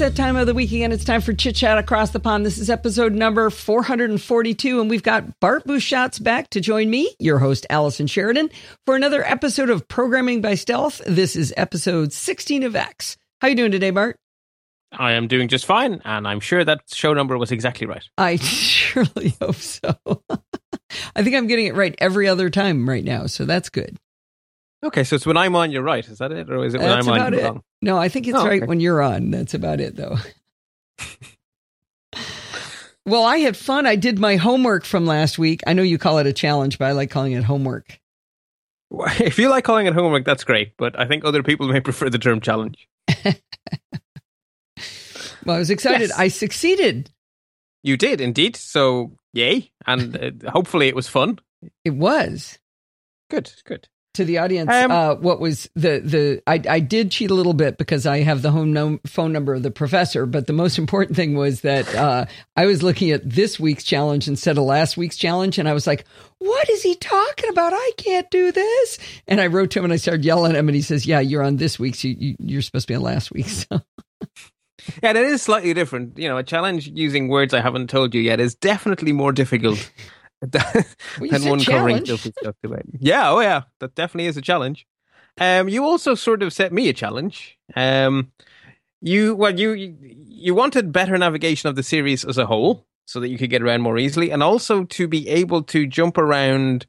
it's that time of the week again. It's time for Chit Chat Across the Pond. This is episode number 442, and we've got Bart Busschots back to join me, your host, Allison Sheridan, for another episode of Programming by Stealth. This is episode 16 of X. How are you doing today, Bart? I am doing just fine, and I'm sure that show number was exactly right. I surely hope so. I think I'm getting it right every other time right now, so that's good. Okay, so it's when I'm on, you're right. Is that it, or is it when That's I'm on, it. wrong? No, I think it's Oh, right okay. when you're on. That's about it, though. well, I had fun. I did my homework from last week. I know you call it a challenge, but I like calling it homework. If you like calling it homework, that's great. But I think other people may prefer the term challenge. Well, I was excited. Yes. I succeeded. You did indeed. So yay, and uh, hopefully it was fun. It was. Good, good. To the audience, Um, uh, what was the the? I, I did cheat a little bit because I have the home phone number of the professor. But the most important thing was that uh, I was looking at this week's challenge instead of last week's challenge, and I was like, "What is he talking about? I can't do this." And I wrote to him and I started yelling at him, and he says, "Yeah, you're on this week's. You, you, you're supposed to be on last week's." So Yeah, that is slightly different. You know, a challenge using words I haven't told you yet is definitely more difficult than you than said one covering filthy stuff. Yeah, oh yeah, that definitely is a challenge. Um, you also sort of set me a challenge. Um, you well, you you wanted better navigation of the series as a whole, so that you could get around more easily, and also to be able to jump around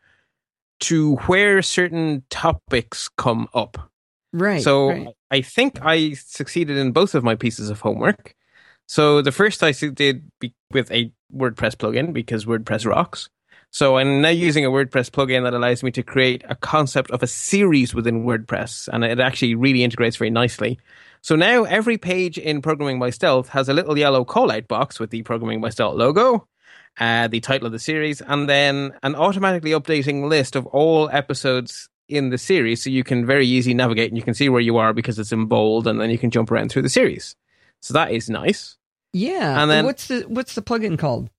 to where certain topics come up. right. So right. I think I succeeded in both of my pieces of homework. So the first I did be- with a WordPress plugin because WordPress rocks. So I'm now using a WordPress plugin that allows me to create a concept of a series within WordPress, and it actually really integrates very nicely. So now every page in Programming by Stealth has a little yellow callout box with the Programming by Stealth logo, uh, the title of the series, and then an automatically updating list of all episodes in the series, so you can very easily navigate and you can see where you are because it's in bold, and then you can jump around through the series. So that is nice. yeah. and then- what's the what's the plugin called?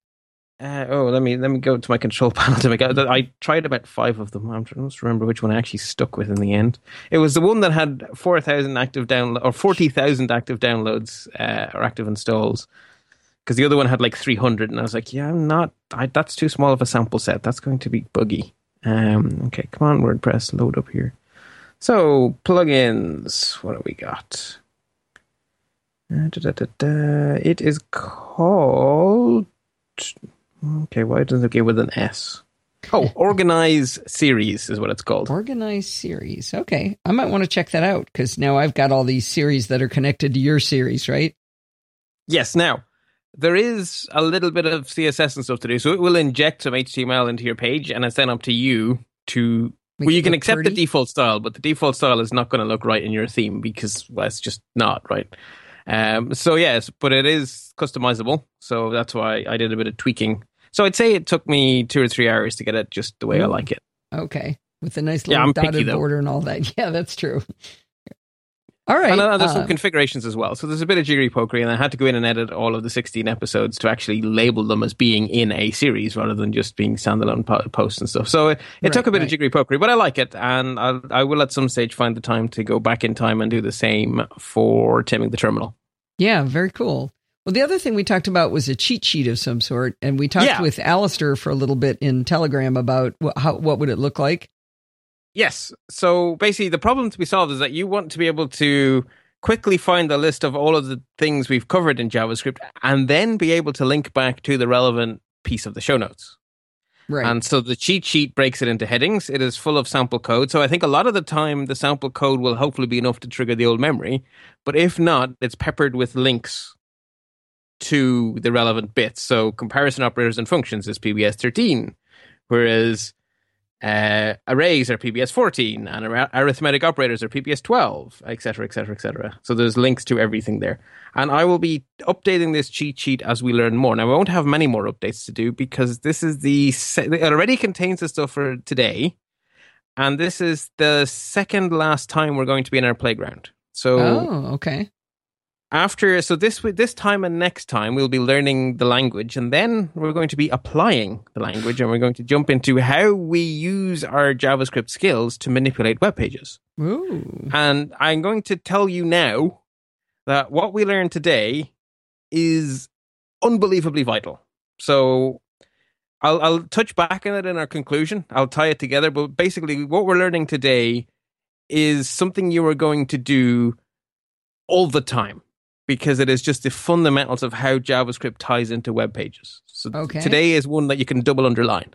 Uh, oh, let me let me go to my control panel to make it. I tried about five of them. I'm trying to remember which one I actually stuck with in the end. It was the one that had four thousand active download or forty thousand active downloads uh, or active installs. Because the other one had like three hundred, and I was like, "Yeah, I'm not. I, that's too small of a sample set. That's going to be buggy." Um, okay, come on, WordPress, load up here. So plugins, what do we got? Uh, da, da, da. It is called. Okay, why doesn't it go with an S? Oh, Organize Series is what it's called. Organized series. Okay. I might want to check that out because now I've got all these series that are connected to your series, right? Yes, now there is a little bit of CSS and stuff to do, so it will inject some HTML into your page, and it's then up to you to. Make well, you can accept pretty. the default style, but the default style is not going to look right in your theme because well, it's just not right. Um, so yes, but it is customizable, so that's why I did a bit of tweaking. So I'd say it took me two or three hours to get it just the way I like it. Okay. With the nice little picky, dotted border and all that. Yeah, that's true. All right. And uh, there's uh, some configurations as well. So there's a bit of jiggery pokery, and I had to go in and edit all of the 16 episodes to actually label them as being in a series rather than just being standalone po- posts and stuff. So it, it took a bit right. of jiggery pokery, but I like it, and I'll, I will at some stage find the time to go back in time and do the same for Taming the Terminal. yeah, very cool. Well, the other thing we talked about was a cheat sheet of some sort, and we talked Yeah. with Alistair for a little bit in Telegram about what, how what would it look like. Yes. So basically, the problem to be solved is that you want to be able to quickly find the list of all of the things we've covered in JavaScript and then be able to link back to the relevant piece of the show notes. Right. And so the cheat sheet breaks it into headings. It is full of sample code. So I think a lot of the time the sample code will hopefully be enough to trigger the old memory. But if not, it's peppered with links to the relevant bits. So comparison operators and functions is PBS 13, whereas uh, arrays are PBS 14 and ar- arithmetic operators are PBS 12, etc., etc., etc. So there's links to everything there. And I will be updating this cheat sheet as we learn more. Now, I won't have many more updates to do because this is the, se- it already contains the stuff for today. And this is the second last time we're going to be in our playground. So oh, okay. After so this this time and next time we'll be learning the language and then we're going to be applying the language and we're going to jump into how we use our javascript skills to manipulate web pages Ooh. and i'm going to tell you now that what we learned today is unbelievably vital. So I'll, I'll touch back on it in our conclusion. I'll tie it together. But basically, what we're learning today is something you are going to do all the time because it is just the fundamentals of how JavaScript ties into web pages. So Okay. today is one that you can double underline.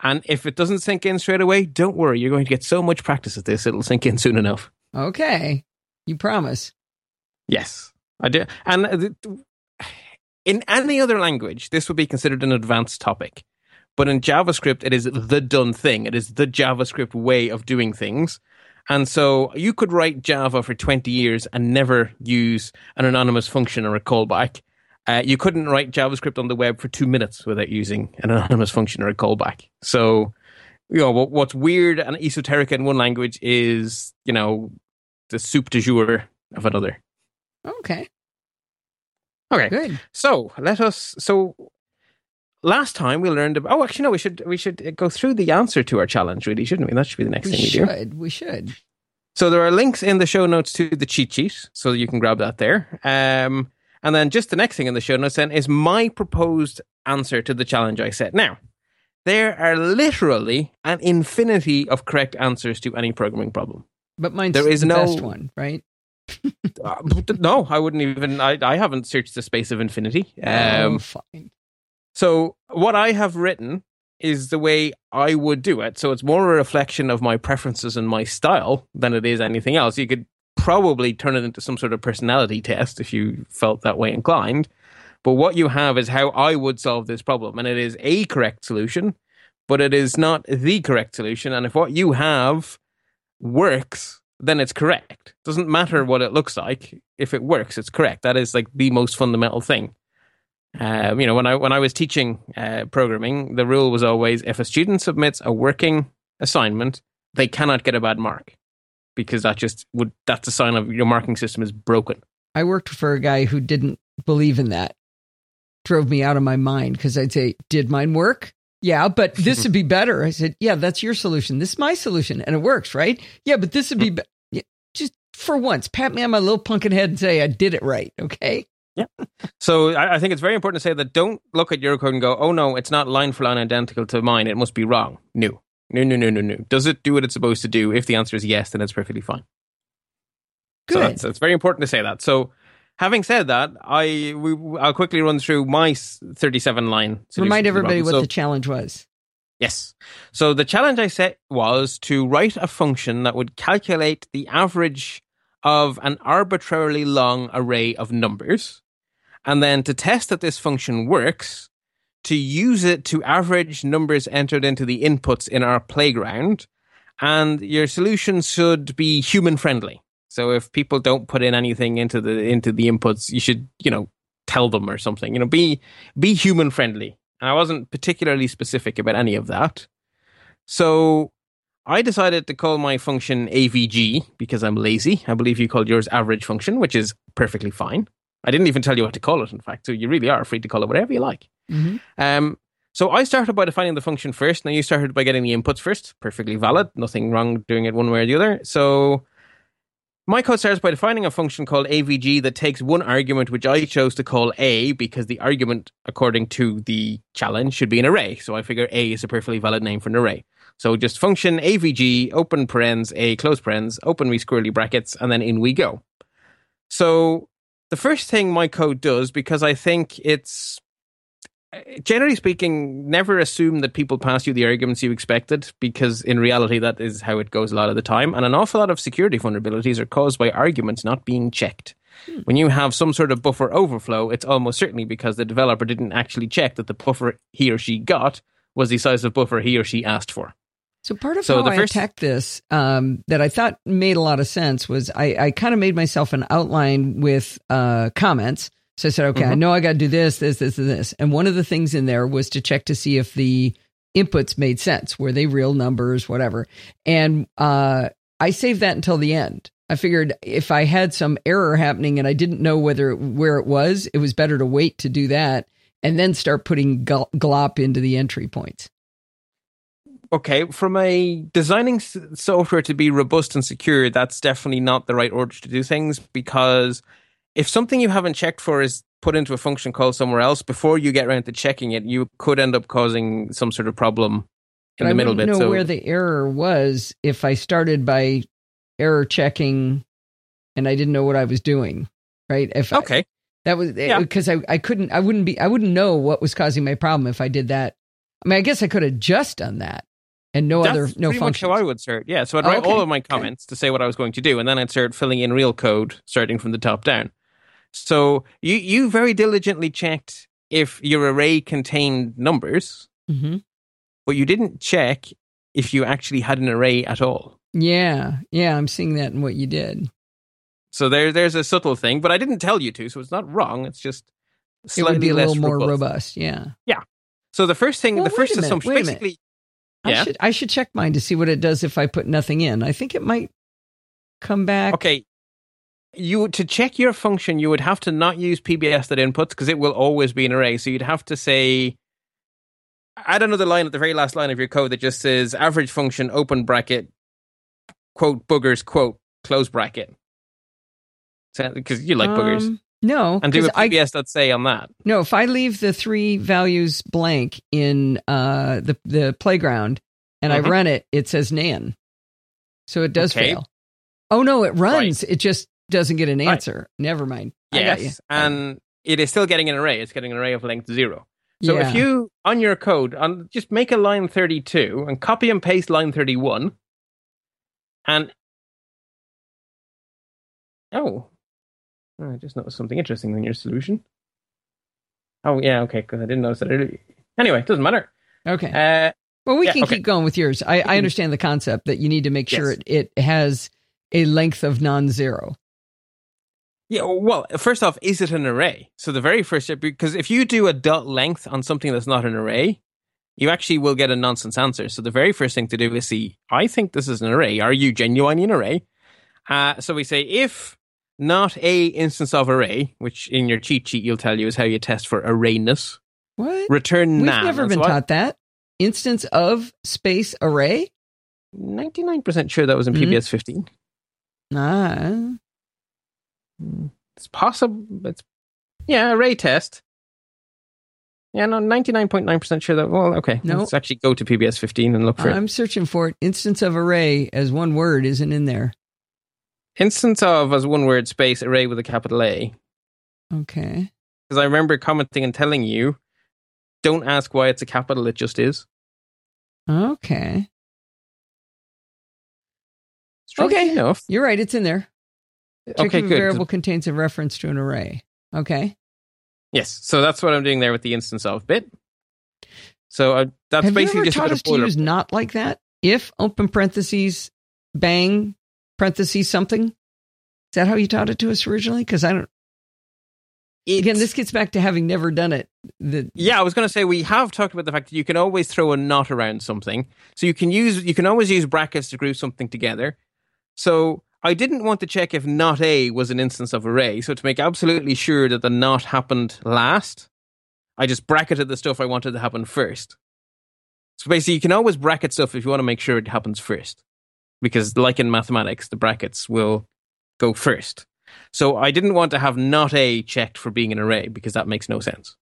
And if it doesn't sink in straight away, don't worry. You're going to get so much practice at this, it'll sink in soon enough. Okay. You promise. Yes, I do. And in any other language, this would be considered an advanced topic. But in JavaScript, it is the done thing. It is the JavaScript way of doing things. And so you could write Java for 20 years and never use an anonymous function or a callback. Uh, you couldn't write JavaScript on the web for two minutes without using an anonymous function or a callback. So, you know, what, what's weird and esoteric in one language is, you know, the soup du jour of another. Okay. Okay. Good. So let us. So last time we learned about. Oh, actually, no. We should we should go through the answer to our challenge, really, shouldn't we? That should be the next We thing we do. should. We should. So there are links in the show notes to the cheat sheet, so you can grab that there. Um, and then just the next thing in the show notes then is my proposed answer to the challenge I set. Now, there are literally an infinity of correct answers to any programming problem. But mine's There is the no- best one, right? Uh, no, I wouldn't even. I, I haven't searched the space of infinity. Um, oh, fine. So what I have written is the way I would do it. So it's more a reflection of my preferences and my style than it is anything else. You could probably turn it into some sort of personality test if you felt that way inclined. But what you have is how I would solve this problem. And it is a correct solution, but it is not the correct solution. And if what you have works, then it's correct. Doesn't matter what it looks like. If it works, it's correct. That is like the most fundamental thing. Um, you know, when I when I was teaching uh, programming, the rule was always if a student submits a working assignment, they cannot get a bad mark because that just would that's a sign of your marking system is broken. I worked for a guy who didn't believe in that. Drove me out of my mind because I'd say, Did mine work? Yeah, but this would be better. I said, Yeah, that's your solution. This is my solution. And it works, right? Yeah, but this would be, be- just for once, pat me on my little pumpkin head and say, I did it right. Okay. So I, I think it's very important to say that don't look at your code and go, oh no, it's not line for line identical to mine. It must be wrong. No, no, no, no, no, no. Does it do what it's supposed to do? If the answer is yes, then it's perfectly fine. So Good. that's, it's very important to say that. So having said that, I we, I'll quickly run through my 37 line. solution Remind to the everybody what So- the challenge was. Yes. So the challenge I set was to write a function that would calculate the average of an arbitrarily long array of numbers, and then to test that this function works, to use it to average numbers entered into the inputs in our playground, and your solution should be human friendly. So if people don't put in anything into the into the inputs, you should, you know, tell them or something. You know, be be human friendly. And I wasn't particularly specific about any of that. So I decided to call my function AVG because I'm lazy. I believe you called yours average function, which is perfectly fine. I didn't even tell you what to call it, in fact. So you really are free to call it whatever you like. Mhm. Um, so I started by defining the function first. Now you started by getting the inputs first. Perfectly valid. Nothing wrong doing it one way or the other. So my code starts by defining a function called AVG that takes one argument, which I chose to call A because the argument, according to the challenge, should be an array. So I figure A is a perfectly valid name for an array. So just function AVG, open parens, A, close parens, open we squirrely brackets, and then in we go. So the first thing my code does, because I think it's uh, generally speaking, never assume that people pass you the arguments you expected, because in reality, that is how it goes a lot of the time. And an awful lot of security vulnerabilities are caused by arguments not being checked. Hmm. When you have some sort of buffer overflow, it's almost certainly because the developer didn't actually check that the buffer he or she got was the size of buffer he or she asked for. So part of So how the I first- attacked this um, that I thought made a lot of sense was I, I kind of made myself an outline with uh, comments. So I said, okay, I Mhm. know I got to do this, this, this, and this. And one of the things in there was to check to see if the inputs made sense. Were they real numbers, whatever? And uh, I saved that until the end. I figured if I had some error happening and I didn't know whether where it was, it was better to wait to do that and then start putting glop into the entry points. Okay, from a designing s- software to be robust and secure, that's definitely not the right order to do things because if something you haven't checked for is put into a function call somewhere else before you get around to checking it, you could end up causing some sort of problem in But the I middle bit. know So where the error was if I started by error checking and I didn't know what I was doing. Right? If I, okay, that was eh, Yeah. because I, I couldn't I wouldn't be I wouldn't know what was causing my problem if I did that. I mean, I guess I could have just done that and no that's other no pretty much function. how I would start. Yeah, so I'd Oh, write okay. all of my comments to say what I was going to do, and then I'd start filling in real code, starting from the top down. So you you very diligently checked if your array contained numbers, hmm but you didn't check if you actually had an array at all. Yeah, yeah, I'm seeing that in what you did. So there, there's a subtle thing, but I didn't tell you to, so it's not wrong. It's just It would be a less little more robust. robust. Yeah. So the first thing, Well, the first assumption, minute. basically, I Yeah. should I should check mine to see what it does if I put nothing in. I think it might come back. okay. You to check your function, you would have to not use pbs.inputs because it will always be an array. So you'd have to say, add another line at the very last line of your code that just says average function open bracket quote boogers quote close bracket. Because you like boogers, Um, no, and do 'cause a I, say on that. no. If I leave the three values blank in uh, the the playground and Mhm. I run it, it says nan, so it does Okay. fail. Oh no, it runs. It just doesn't get an Right. answer. Never mind. I got you. Yes, and it is still getting an array. It's getting an array of length zero. So Yeah. if you on your code, on just make a line thirty-two and copy and paste line thirty-one, and oh, Oh, I just noticed something interesting in your solution. Oh yeah, okay, because I didn't notice that earlier. Anyway, it doesn't matter. okay. Uh, Well, we Yeah, can okay. keep going with yours. I, I Mhm. understand the concept that you need to make sure Yes. it, it has a length of non-zero. Yeah, well, first off, is it an array? So the very first step, because if you do a dot length on something that's not an array, you actually will get a nonsense answer. So the very first thing to do is see, I think this is an array. Are you genuinely an array? Uh, so we say if not a instance of array, which in your cheat sheet you'll tell you is how you test for arrayness, What? return now. We've never been taught that. Instance of space array? 99% sure that was in Mhm. PBS 15. Ah. It's possible. It's yeah, array test. Yeah, no, ninety nine point nine percent sure that. Well, okay, No. let's actually go to PBS fifteen and look for it. I'm searching for it. Instance of array as one word isn't in there. Instance of as one word space array with a capital A. Okay. Because I remember commenting and telling you, don't ask why it's a capital. It just is. Okay. Okay. enough. You're right. It's in there. Check Okay, if a good. variable contains a reference to an array. Okay. Yes, so that's what I'm doing there with the instance of bit. So uh, that's Have you basically ever just taught us to use not like that? If open parentheses, bang, parentheses, something? Is that how you taught it to us originally? Because I don't. Again, this gets back to having never done it. The Yeah, I was going to say we have talked about the fact that you can always throw a knot around something. So you can use you can always use brackets to group something together. So I didn't want to check if not a was an instance of array. So to make absolutely sure that the not happened last, I just bracketed the stuff I wanted to happen first. So basically, you can always bracket stuff if you want to make sure it happens first, because like in mathematics, the brackets will go first. So I didn't want to have not a checked for being an array because that makes no sense.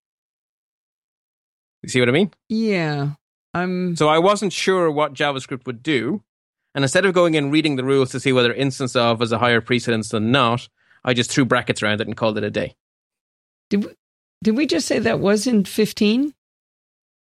You see what I mean? yeah, I'm. So I wasn't sure what JavaScript would do. And instead of going and reading the rules to see whether instance of is a higher precedence than not, I just threw brackets around it and called it a day. Did we, did we just say that was in 15?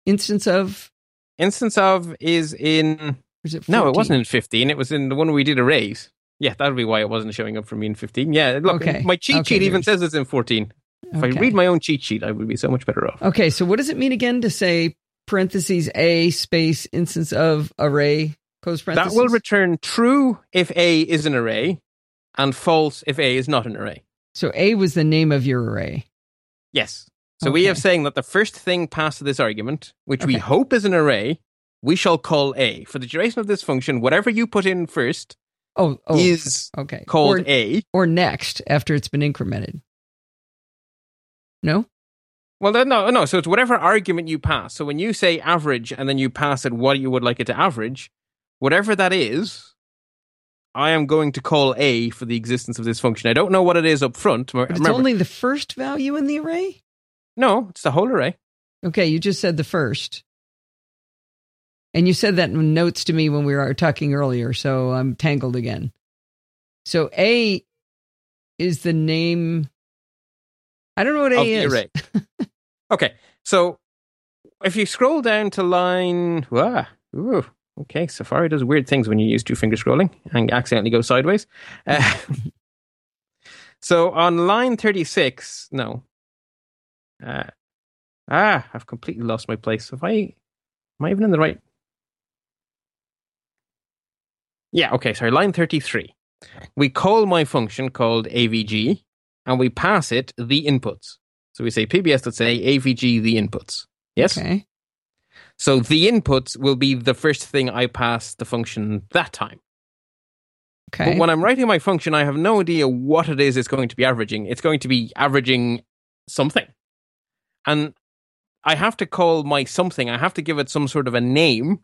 Instance of. Instance of is in Is it 14? no, it wasn't in fifteen. It was in the one we did a arrays. Yeah, that would be why it wasn't showing up for me in fifteen. Yeah, look, Okay. my cheat Okay, sheet even says it's in fourteen. If I read my own cheat sheet, I would be so much better off. Okay, so what does it mean again to say parentheses a space instance of array close parentheses? That will return true if A is an array, and false if A is not an array. so a was the name of your array. Yes. So we Okay. have saying that the first thing passed to this argument, which we hope is an array, we shall call A. For the duration of this function, whatever you put in first Oh, oh is okay. called or, A. or next after it's been incremented. No? Well, then, no, no. So it's whatever argument you pass. So when you say average and then you pass it what you would like it to average, whatever that is, I am going to call A for the existence of this function. I don't know what it is up front. But it's only the first value in the array? no, it's the whole array. Okay, you just said the first. And you said that in notes to me when we were talking earlier, so I'm tangled again. So A is the name. I don't know what A the is. array. okay, so if you scroll down to line, ah, ooh, okay, Safari does weird things when you use two finger scrolling and accidentally go sideways. Uh, so on line thirty-six, no, uh, ah, I've completely lost my place. Have I? Am I even in the right? Yeah, okay, sorry, line 33. We call my function called AVG and we pass it the inputs. So we say pbs.say avg the inputs. Yes? Okay. So the inputs will be the first thing I pass the function that time. Okay. But when I'm writing my function, I have no idea what it is it's going to be averaging. It's going to be averaging something. And I have to call my something, I have to give it some sort of a name.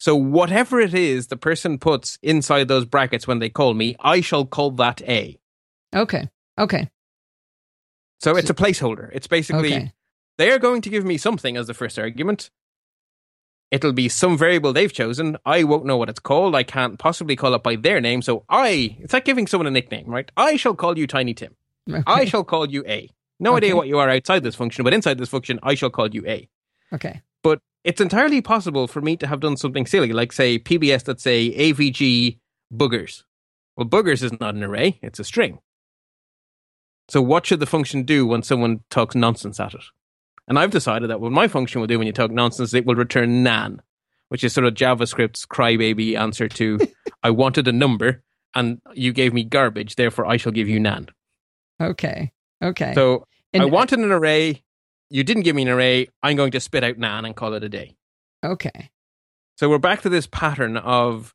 So whatever it is the person puts inside those brackets when they call me, I shall call that A. okay. Okay. So it's a placeholder. It's basically Okay. they are going to give me something as the first argument. It'll be some variable they've chosen. I won't know what it's called. I can't possibly call it by their name. So I, it's like giving someone a nickname, right? I shall call you Tiny Tim. Okay. I shall call you A. No Okay. idea what you are outside this function, but inside this function, I shall call you A. okay. But it's entirely possible for me to have done something silly, like say PBS that say AVG boogers. Well, boogers is not an array, it's a string. So what should the function do when someone talks nonsense at it? And I've decided that what my function will do when you talk nonsense, it will return nan, which is sort of JavaScript's crybaby answer to I wanted a number and you gave me garbage, therefore I shall give you nan. Okay. Okay. So And- I wanted an array, you didn't give me an array, I'm going to spit out nan and call it a day. okay. So we're back to this pattern of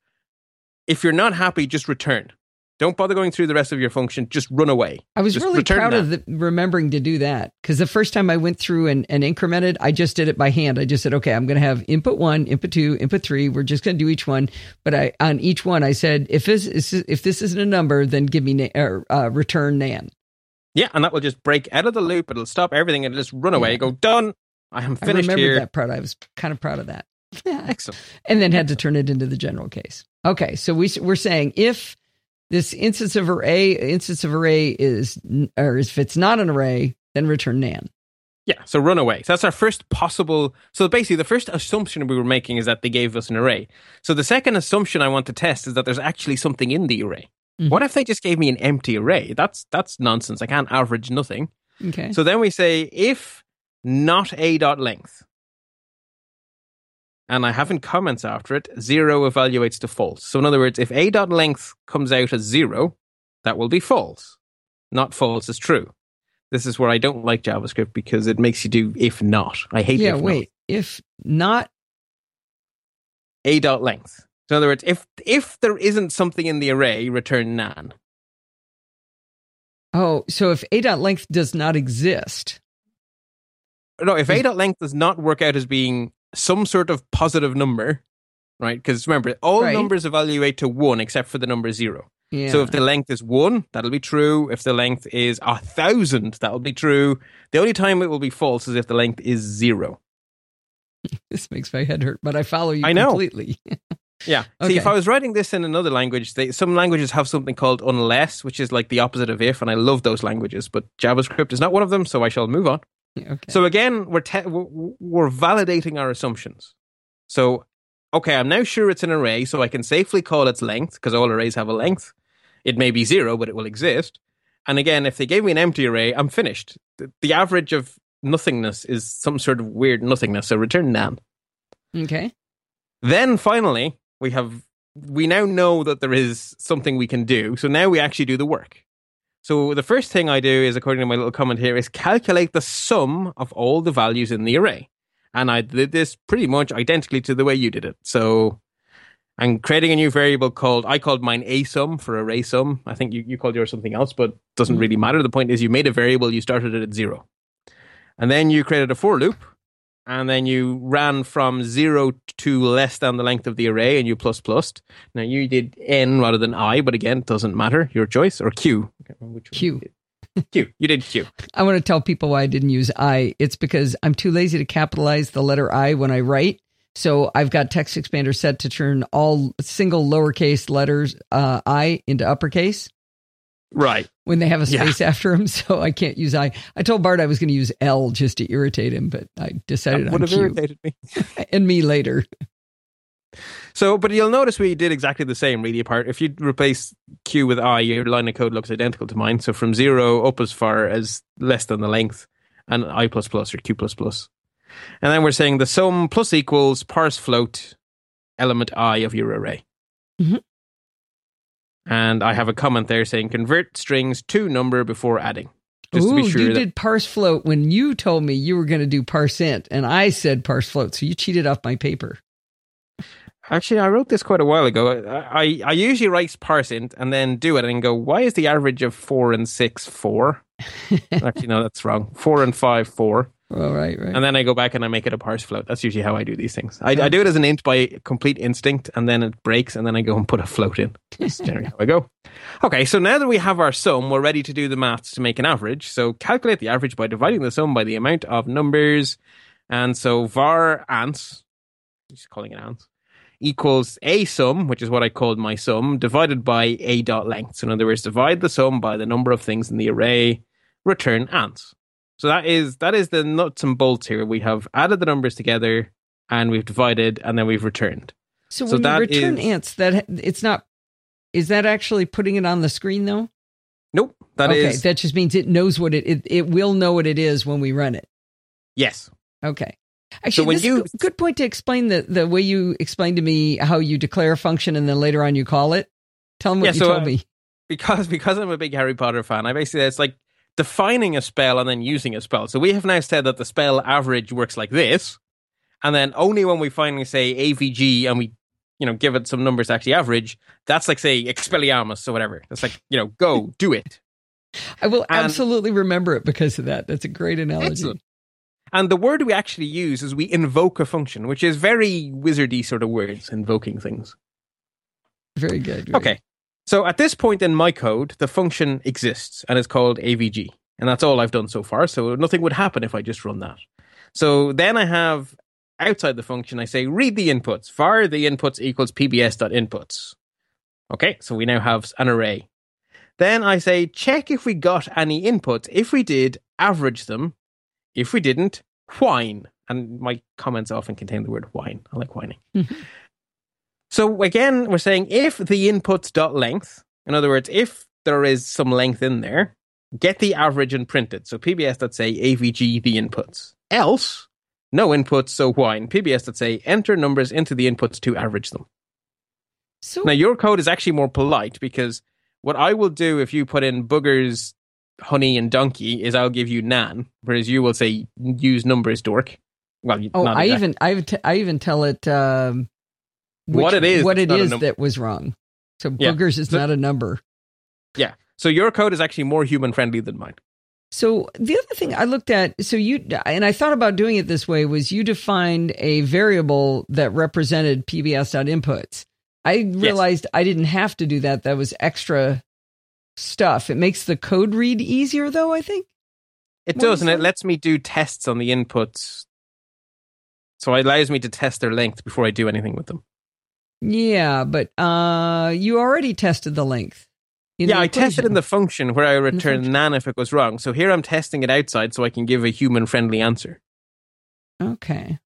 if you're not happy, just return. Don't bother going through the rest of your function. Just run away. I was Just really proud that. of the, remembering to do that because the first time I went through and, and incremented, I just did it by hand. I just said, okay, I'm going to have input one, input two, input three. We're just going to do each one. But I on each one, I said, if this is if this isn't a number, then give me na- or, uh, return nan. Yeah, and that will just break out of the loop. It'll stop everything and just run away. Yeah. Go done. I am I finished remembered here. that part. I was kind of proud of that. Yeah, Excellent. and then had to turn it into the general case. Okay, so we we're saying if this instance of array instance of array is or if it's not an array, then return nan. Yeah, so run away. So that's our first possible. So basically, the first assumption we were making is that they gave us an array. So the second assumption I want to test is that there's actually something in the array. Mhm. What if they just gave me an empty array? That's that's nonsense. I can't average nothing. Okay. So then we say if not a dot length, and I haven't comments after it, zero evaluates to false. So in other words, if a dot length comes out as zero, that will be false. Not false is true. This is where I don't like JavaScript because it makes you do if not. I hate yeah, if wait. If not, not. A dot length. So in other words, if if there isn't something in the array, return nan. oh, so if a dot length does not exist, No, if a dot length does not work out as being some sort of positive number, right? Because remember, all Right. numbers evaluate to one except for the number zero. yeah. So if the length is one, that'll be true. If the length is a thousand, that'll be true. The only time it will be false is if the length is zero. this makes my head hurt, but I follow you I know. completely. Yeah. See, if I was writing this in another language, they, some languages have something called unless, which is like the opposite of if, and I love those languages. But JavaScript is not one of them, so I shall move on. okay. So again, we're te- we're validating our assumptions. So, okay, I'm now sure it's an array, so I can safely call its length because all arrays have a length. It may be zero, but it will exist. And again, if they gave me an empty array, I'm finished. The, the average of nothingness is some sort of weird nothingness. So return nan. okay. Then finally, we have we now know that there is something we can do. So now we actually do the work. So the first thing I do is, according to my little comment here, is calculate the sum of all the values in the array. And I did this pretty much identically to the way you did it. So I'm creating a new variable called I called mine a sum for array sum. I think you, you called yours something else, but doesn't hmm. really matter. The point is you made a variable, you started it at zero. And then you created a for loop and then you ran from zero to less than the length of the array and you plus. Now you did n rather than i, but again, it doesn't matter. Your choice or q. Which q. Q. You did Q. I want to tell people why I didn't use I. It's because I'm too lazy to capitalize the letter I when I write. So I've got TextExpander set to turn all single lowercase letters uh, I into uppercase. Right. When they have a space yeah. after them, so I can't use I. I told Bart I was going to use L just to irritate him, but I decided that would have irritated me. and me later. So, but you'll notice we did exactly the same, really. Apart, if you replace Q with I, your line of code looks identical to mine. So from zero up as far as less than the length, and I plus plus or Q plus plus. And then we're saying the sum plus equals parse float element I of your array. Mm-hmm. And I have a comment there saying convert strings to number before adding. Just Ooh, sure you that- did parse float when you told me you were going to do parse int, and I said parse float. So you cheated off my paper. Actually, I wrote this quite a while ago. I, I usually write parse int and then do it and go, why is the average of four and six four? Actually, no, that's wrong. Four and five four. Oh, right, right. And then I go back and I make it a parse float. That's usually how I do these things. I, I do it as an int by complete instinct, and then it breaks, and then I go and put a float in. That's generally how I go. Okay, so now that we have our sum, we're ready to do the maths to make an average. So calculate the average by dividing the sum by the amount of numbers. And so var ants, just calling it ants, equals a sum, which is what I called my sum, divided by a dot length. So in other words, divide the sum by the number of things in the array, return ants. So that is that is the nuts and bolts here. We have added the numbers together and we've divided and then we've returned. So, so when you return is, ants, that it's not is that actually putting it on the screen though? Nope. That okay, is, that just means it knows what it, it it will know what it is when we run it. Yes. Okay. Actually, so when you good point to explain the the way you explained to me how you declare a function and then later on you call it. Tell them what yeah, you so, told uh, me. Because because I'm a big Harry Potter fan, I basically it's like defining a spell and then using a spell. So we have now said that the spell average works like this, and then only when we finally say AVG and we, you know, give it some numbers to actually average, that's like say Expelliarmus or whatever. It's like you know, go do it. I will and, absolutely remember it because of that. That's a great analogy. Excellent. And the word we actually use is we invoke a function, which is very wizardy sort of words, invoking things. Very good. Very okay. So at this point in my code, the function exists and it's called AVG. And that's all I've done so far. So nothing would happen if I just run that. So then I have outside the function, I say read the inputs. var the inputs equals pbs.inputs. Okay, so we now have an array. Then I say check if we got any inputs. If we did, average them. If we didn't, whine. And my comments often contain the word whine. I like whining. So again, we're saying if the inputs dot length, in other words, if there is some length in there, get the average and print it. So PBS that say AVG the inputs. Else, no inputs, so whine. PBS that say enter numbers into the inputs to average them. So now your code is actually more polite because what I will do if you put in boogers, honey, and donkey is I'll give you nan, whereas you will say use numbers dork. Well, oh, I even I, t- I even tell it um, which, what it is, what it is that was wrong. So boogers yeah. is so, not a number. Yeah. So your code is actually more human friendly than mine. So the other thing I looked at, so you and I thought about doing it this way was you defined a variable that represented pbs.inputs. I realized yes. I didn't have to do that. That was extra stuff. It makes the code read easier though, I think. It does, and it lets me do tests on the inputs. So it allows me to test their length before I do anything with them. Yeah, but uh, you already tested the length. Yeah, I tested in the function where I return nan if it goes wrong. So here I'm testing it outside so I can give a human friendly answer. Okay.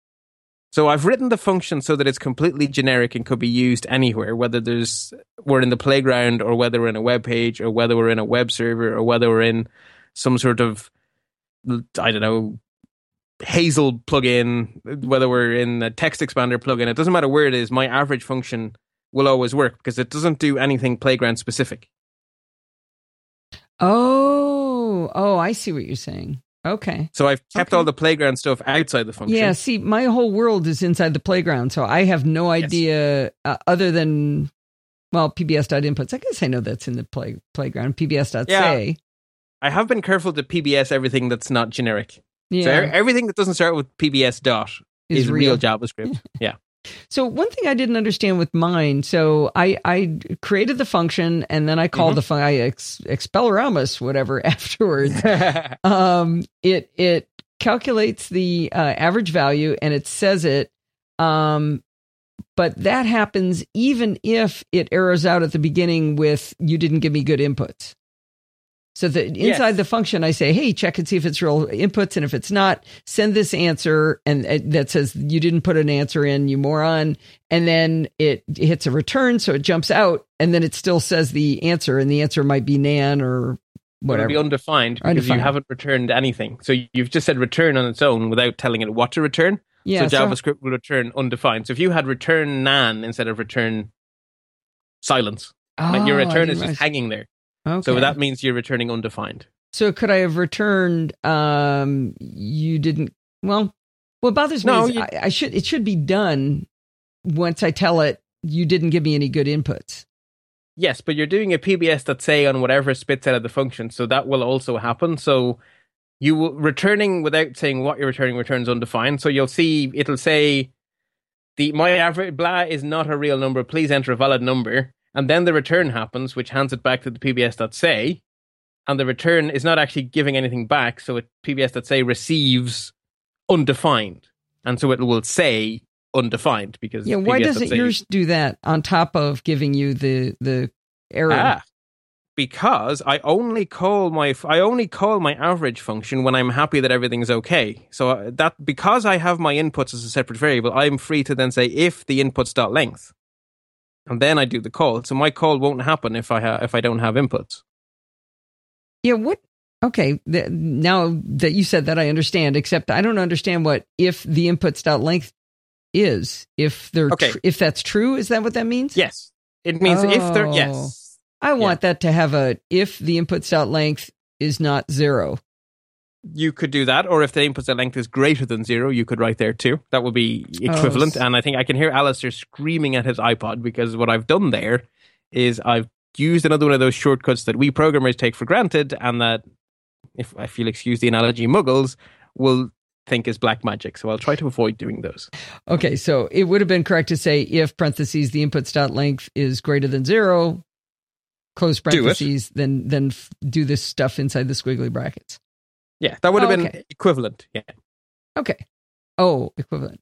So I've written the function so that it's completely generic and could be used anywhere, whether there's we're in the playground or whether we're in a web page or whether we're in a web server or whether we're in some sort of I don't know Hazel plugin, whether we're in a text expander plugin, it doesn't matter where it is, my average function will always work because it doesn't do anything playground specific. Oh, oh, I see what you're saying. Okay. So I've kept okay. all the playground stuff outside the function. Yeah, see, my whole world is inside the playground, so I have no idea yes. uh, other than well, pbs.inputs. I guess I know that's in the play playground. pbs.say. Yeah. I have been careful to PBS everything that's not generic. Yeah. So everything that doesn't start with PBS dot Is is, real. real JavaScript. yeah. So one thing I didn't understand with mine, so I I created the function and then I called the fun I ex, expelleramus whatever afterwards. um, it it calculates the uh, average value and it says it. Um, but that happens even if it errors out at the beginning with you didn't give me good inputs. So that inside Yes. the function, I say, "Hey, check and see if it's real inputs, and if it's not, send this answer." And uh, that says you didn't put an answer in, you moron. And then it hits a return, so it jumps out, and then it still says the answer, and the answer might be nan or whatever. It'll be undefined because Undefined. you haven't returned anything. So you've just said return on its own without telling it what to return. yeah, so so- JavaScript will return undefined. So if you had return nan instead of return silence, like your Oh, return is just hanging there. Okay. So that means you're returning undefined. So could I have returned? Um, you didn't. Well, what bothers me No, is you- I, I should. It should be done once I tell it you didn't give me any good inputs. Yes, but you're doing a PBS that say on whatever spits out of the function, so that will also happen. So you will returning without saying what you're returning returns undefined. So you'll see it'll say the my average blah is not a real number. Please enter a valid number, and then the return happens, which hands it back to the PBS that say, and the return is not actually giving anything back. So it PBS that say receives undefined, and so it will say undefined because Yeah. Why doesn't yours do that on top of giving you the the error? Ah, because I only call my I only call my average function when I'm happy that everything's okay. So uh, that because I have my inputs as a separate variable, I'm free to then say if the inputs dot length, and then I do the call. So my call won't happen if I ha- if I don't have inputs. Yeah. What? Okay. Now that you said that, I understand. Except I don't understand what if the inputs dot length is. If they're Okay. tr- if that's true, is that what that means? Yes, it means if they're Oh. yes. I want that to have a if the inputs dot length is not zero. You could do that, or if the input dot length is greater than zero, you could write there too. That would be oh, equivalent. s- and I think I can hear Alistair screaming at his iPod because what I've done there is I've used another one of those shortcuts that we programmers take for granted, and that, if if you'll excuse the analogy, muggles will think is black magic. So I'll try to avoid doing those. Okay, so it would have been correct to say if parentheses the input dot length is greater than zero, close parentheses, then then f- do this stuff inside the squiggly brackets. Yeah, that would have Oh, been okay. equivalent. Yeah. Okay. Oh, equivalent.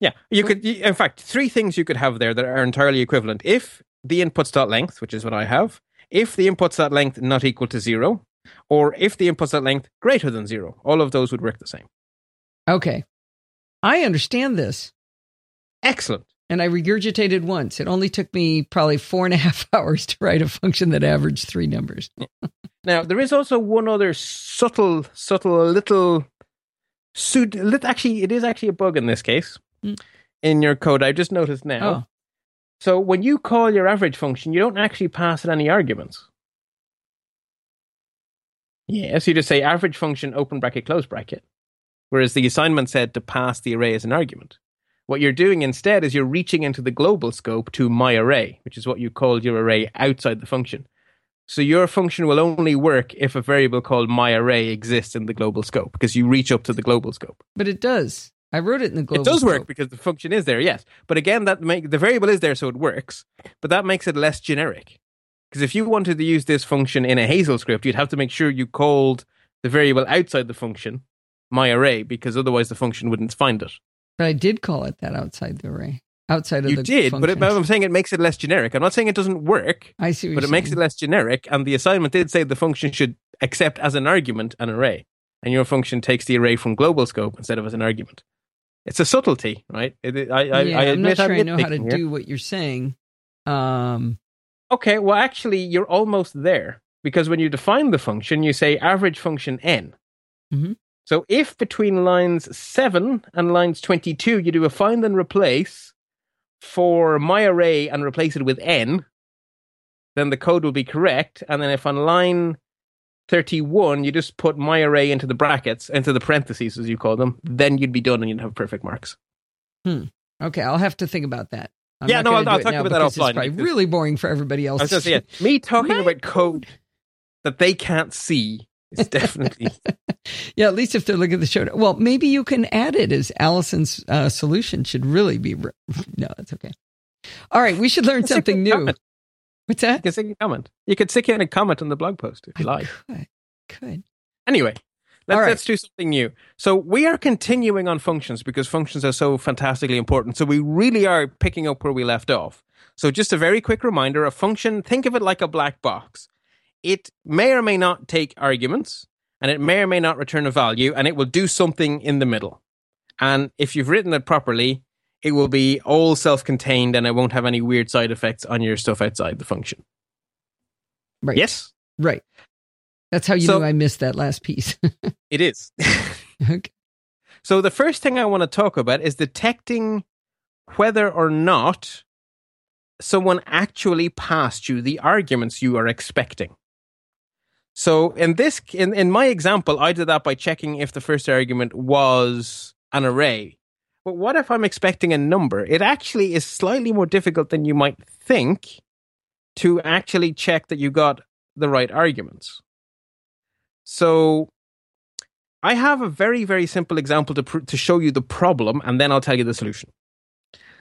Yeah, you could. In fact, three things you could have there that are entirely equivalent. If the inputs dot length, which is what I have, if the inputs dot length not equal to zero, or if the inputs dot length greater than zero, all of those would work the same. Okay. I understand this. Excellent. And I regurgitated once. It only took me probably four and a half hours to write a function that averaged three numbers. Now there is also one other subtle, subtle little, lit- actually, it is actually a bug in this case Hmm. in your code. I just noticed now. Oh. So when you call your average function, you don't actually pass it any arguments. Yes, you just say average function open bracket close bracket, whereas the assignment said to pass the array as an argument. What you're doing instead is you're reaching into the global scope to my array, which is what you called your array outside the function. So your function will only work if a variable called my array exists in the global scope because you reach up to the global scope. But it does. I wrote it in the global it does work scope. because the function is there, yes. But again, that make the variable is there, so it works. But that makes it less generic. Because if you wanted to use this function in a Hazel script, you'd have to make sure you called the variable outside the function my array, because otherwise the function wouldn't find it. But I did call it that outside the array. Outside of the, You the did, but it. I'm saying it makes it less generic. I'm not saying it doesn't work, I see what but it makes it less generic. And the assignment did say the function should accept as an argument an array, and your function takes the array from global scope instead of as an argument. It's a subtlety, right? It, I, yeah, I I'm admit not sure I'm I know how to here. do what you're saying. Um, Okay, well, actually, you're almost there because when you define the function, you say average function n. Mhm. So if between lines 7 and lines 22 you do a find and replace for my array and replace it with n, then the code will be correct. And then if on line 31 you just put my array into the brackets, into the parentheses as you call them, then you'd be done and you'd have perfect marks. Hmm. Okay, I'll have to think about that. I'm Yeah, no, I'll- I'll talk about that offline, It's probably really boring for everybody else. I was just saying, me talking about code that they can't see It's definitely yeah, at least if they're looking at the show. Well, maybe you can add it as Allison's uh, solution should really be. Re- no, that's okay. All right, we should learn something new. comment. What's You can stick a comment. You could stick in a comment on the blog post if you like. Could, could. Anyway, let's, right. let's do something new. So we are continuing on functions because functions are so fantastically important. So we really are picking up where we left off. So just a very quick reminder: a function. Think of it like a black box. It may or may not take arguments, and it may or may not return a value, and it will do something in the middle. And if you've written it properly, it will be all self-contained, and it won't have any weird side effects on your stuff outside the function. Right. Yes, Right. That's how you So- knew I missed that last piece. it is. okay. So the first thing I want to talk about is detecting whether or not someone actually passed you the arguments you are expecting. So in this in, in my example, I did that by checking if the first argument was an array. But what if I'm expecting a number? It actually is slightly more difficult than you might think to actually check that you got the right arguments. So I have a very, very simple example to, pr- to show you the problem, and then I'll tell you the solution.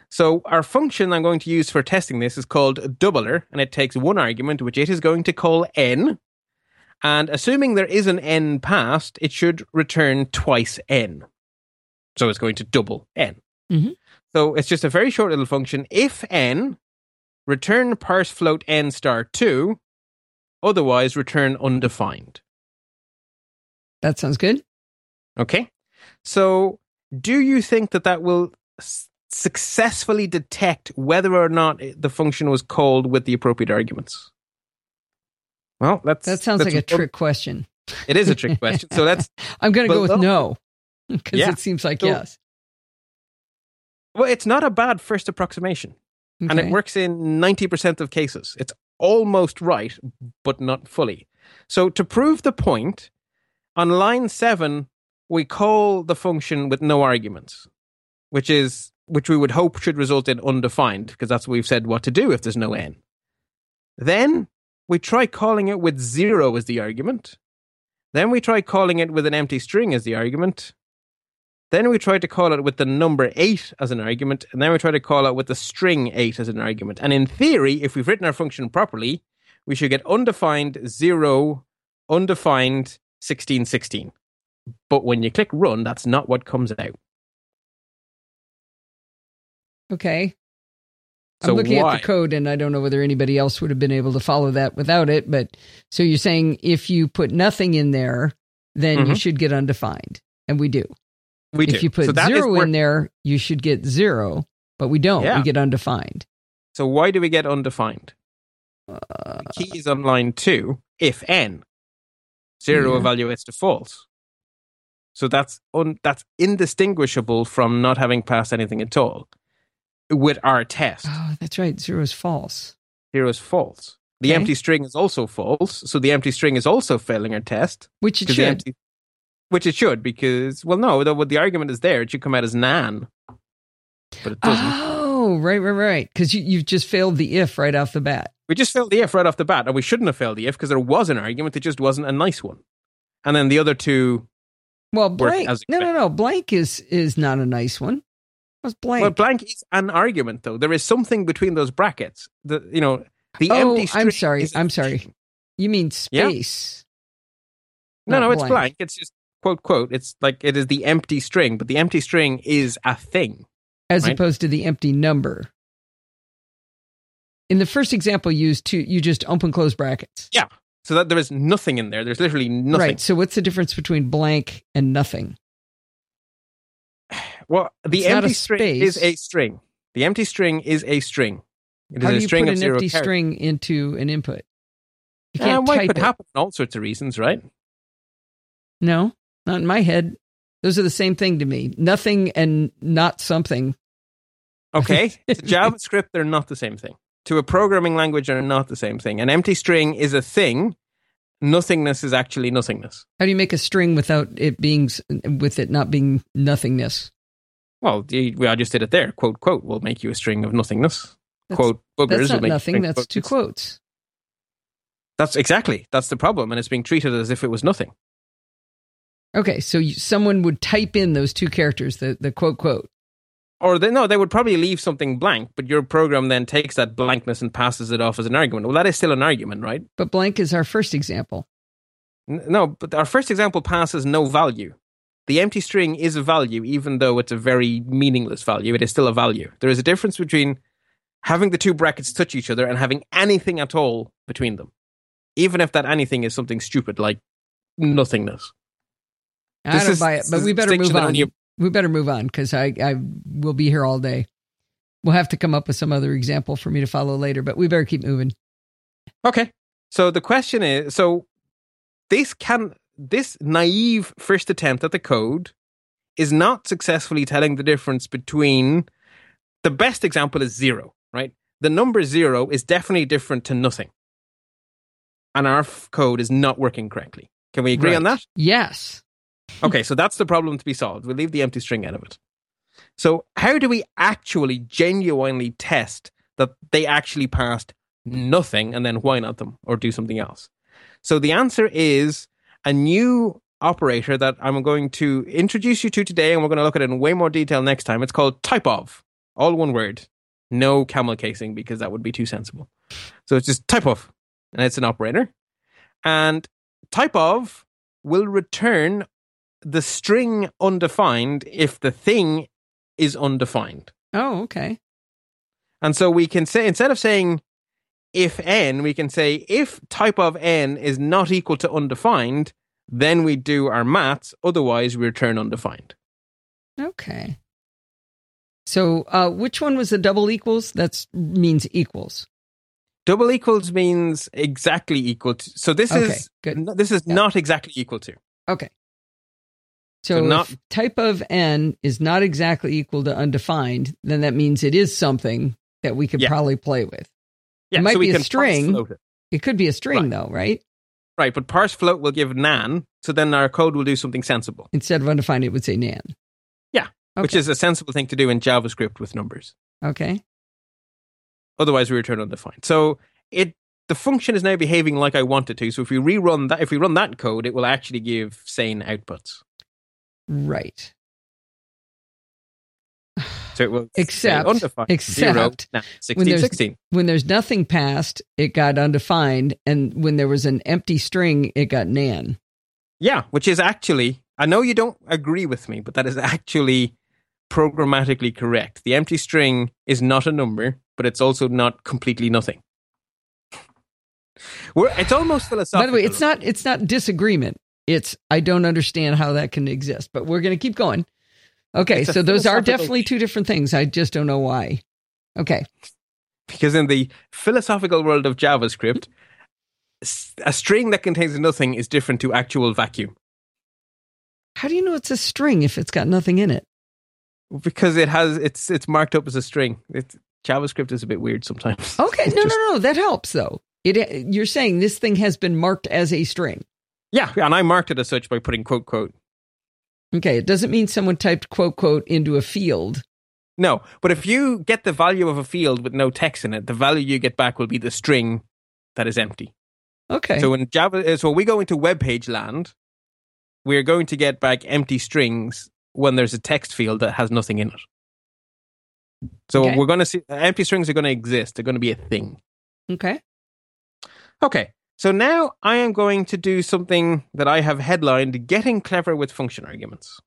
So, our function I'm going to use for testing this is called doubler, and it takes one argument, which it is going to call n. And assuming there is an n passed, it should return twice n. So, it's going to double n. Mhm. So, it's just a very short little function. If n, return parse float n star 2, otherwise, return undefined. That sounds good. Okay. So, do you think that that will s- successfully detect whether or not the function was called with the appropriate arguments? Well, that's That sounds that's like a trick question. It is a trick question. So that's I'm going to go with no because Yeah. it seems like So- yes. well, it's not a bad first approximation, and it works in ninety percent of cases. It's almost right, but not fully. So to prove the point, on line seven, we call the function with no arguments, which is which we would hope should result in undefined, because that's what we've said what to do if there's no n. Then we try calling it with zero as the argument. Then we try calling it with an empty string as the argument. Then we try to call it with the number 8 as an argument, and then we try to call it with the string 8 as an argument. And in theory, if we've written our function properly, we should get undefined 0, undefined 16, 16. But when you click run, that's not what comes out. Okay. So I'm looking why? at the code and I don't know whether anybody else would have been able to follow that without it. But so you're saying if you put nothing in there, then you Mhm. should get undefined. And we do. We if do. you put so zero where- in there, you should get zero, but we don't. Yeah. We get undefined. So why do we get undefined? Uh, The key is on line 2, if n. 0 Yeah. evaluates to false. So that's un- that's indistinguishable from not having passed anything at all with our test. oh, that's right. Zero is false. Zero is false. The Okay. empty string is also false. So the empty string is also failing our test. Which it should. empty- which it should, because, well, no, the, the argument is there. It should come out as nan. But it doesn't. Oh, right, right, right. Because you, you've just failed the if right off the bat. we just failed the if right off the bat, and we shouldn't have failed the if because there was an argument. It just wasn't a nice one. And then the other two, Well, blank. No, no, no. Blank is is not a nice one. What's blank? well, blank is an argument, though. There is something between those brackets. The you know the Oh, empty. I'm sorry. I'm sorry. you mean Yeah. space? No, not no, it's blank. It's just quote quote. It's like it is the empty string, but the empty string is a thing. as right? opposed to the empty number. In the first example, used two. You just open close brackets. Yeah. So that there is nothing in there. There's literally nothing. Right. So what's the difference between blank and nothing? Well, the It's empty string is a string. The empty string is a string. It is How do a you put of an empty characters. string into an input? You Uh, can't why type could it. happen for all sorts of reasons, right? No, not in my head. Those are the same thing to me. Nothing and not something. Okay. to JavaScript, they're not the same thing. To a programming language, they're not the same thing. An empty string is a thing. Nothingness is actually nothingness. How do you make a string without it being with it not being nothingness? Well, I just did it there. Quote, quote will make you a string of nothingness. That's- quote, boogers That's will make nothing. That's two quotes. That's exactly. That's the problem. And it's being treated as if it was nothing. Okay, so you, someone would type in those two characters, the the quote quote. Or they, no, they would probably leave something blank, but your program then takes that blankness and passes it off as an argument. Well, that is still an argument, right? But blank is our first example. No, but our first example passes no value. The empty string is a value, even though it's a very meaningless value. It is still a value. There is a difference between having the two brackets touch each other and having anything at all between them, even if that anything is something stupid like nothingness. I This don't buy it, but we better move on. only- We better move on because I I will be here all day. We'll have to come up with some other example for me to follow later, but we better keep moving. Okay. So the question is so this can this naive first attempt at the code is not successfully telling the difference between the best example is zero, right? The number zero is definitely different to nothing. And our f- code is not working correctly. Can we agree on that? Yes. Okay, so that's the problem to be solved. We'll leave the empty string out of it. So, how do we actually genuinely test that they actually passed nothing and then why not them or do something else? So, the answer is a new operator that I'm going to introduce you to today, and we're going to look at it in way more detail next time. It's called type of, all one word, no camel casing because that would be too sensible. So, it's just type of, and it's an operator. And type of will return the string undefined if the thing is undefined. Oh, okay. And so we can say, instead of saying if n, we can say if type of n is not equal to undefined, then we do our maths. Otherwise, we return undefined. Okay. So, uh, which one was the double equals? That means equals. Double equals means exactly equal to. So this Okay, is good. This is Yeah. not exactly equal to. Okay. So, So not- if type of n is not exactly equal to undefined, then that means it is something that we could Yeah. probably play with. Yeah, might so be a string. it. It could be a string Right. though, right? Right, but parse float will give nan. So then our code will do something sensible. Instead of undefined, it would say nan. Yeah, which is a sensible thing to do in JavaScript with numbers. Okay. Otherwise, we return undefined. So it the function is now behaving like I want it to. So if we rerun that, if we run that code, it will actually give sane outputs. Right. So it will Except- undefined except zero, nah, when there's- 16. When there's nothing passed, it got undefined, and when there was an empty string, it got nan. Yeah, which is actually I know you don't agree with me, but that is actually programmatically correct. The empty string is not a number, but it's also not completely nothing. We're, it's almost philosophical. By the way, it's not it's not disagreement. It's I don't understand how that can exist, but we're going to keep going. Okay, so those are definitely two different things. I just don't know why. Okay. because in the philosophical world of JavaScript, a string that contains nothing is different to actual vacuum How do you know it's a string if it's got nothing in it? because it has it's it's marked up as a string. It's, JavaScript is a bit weird sometimes. Okay, no, just- no, no, that helps though. It you're saying this thing has been marked as a string. Yeah, and I marked it as such by putting quote quote. Okay, it doesn't mean someone typed quote quote into a field. No, but if you get the value of a field with no text in it, the value you get back will be the string that is empty. Okay. So in Java, uh, so when we go into web page land, we're going to get back empty strings when there's a text field that has nothing in it. So Okay. we're going to see empty strings are going to exist. They're going to be a thing. okay. Okay. So now I am going to do something that I have headlined Getting Clever with Function Arguments.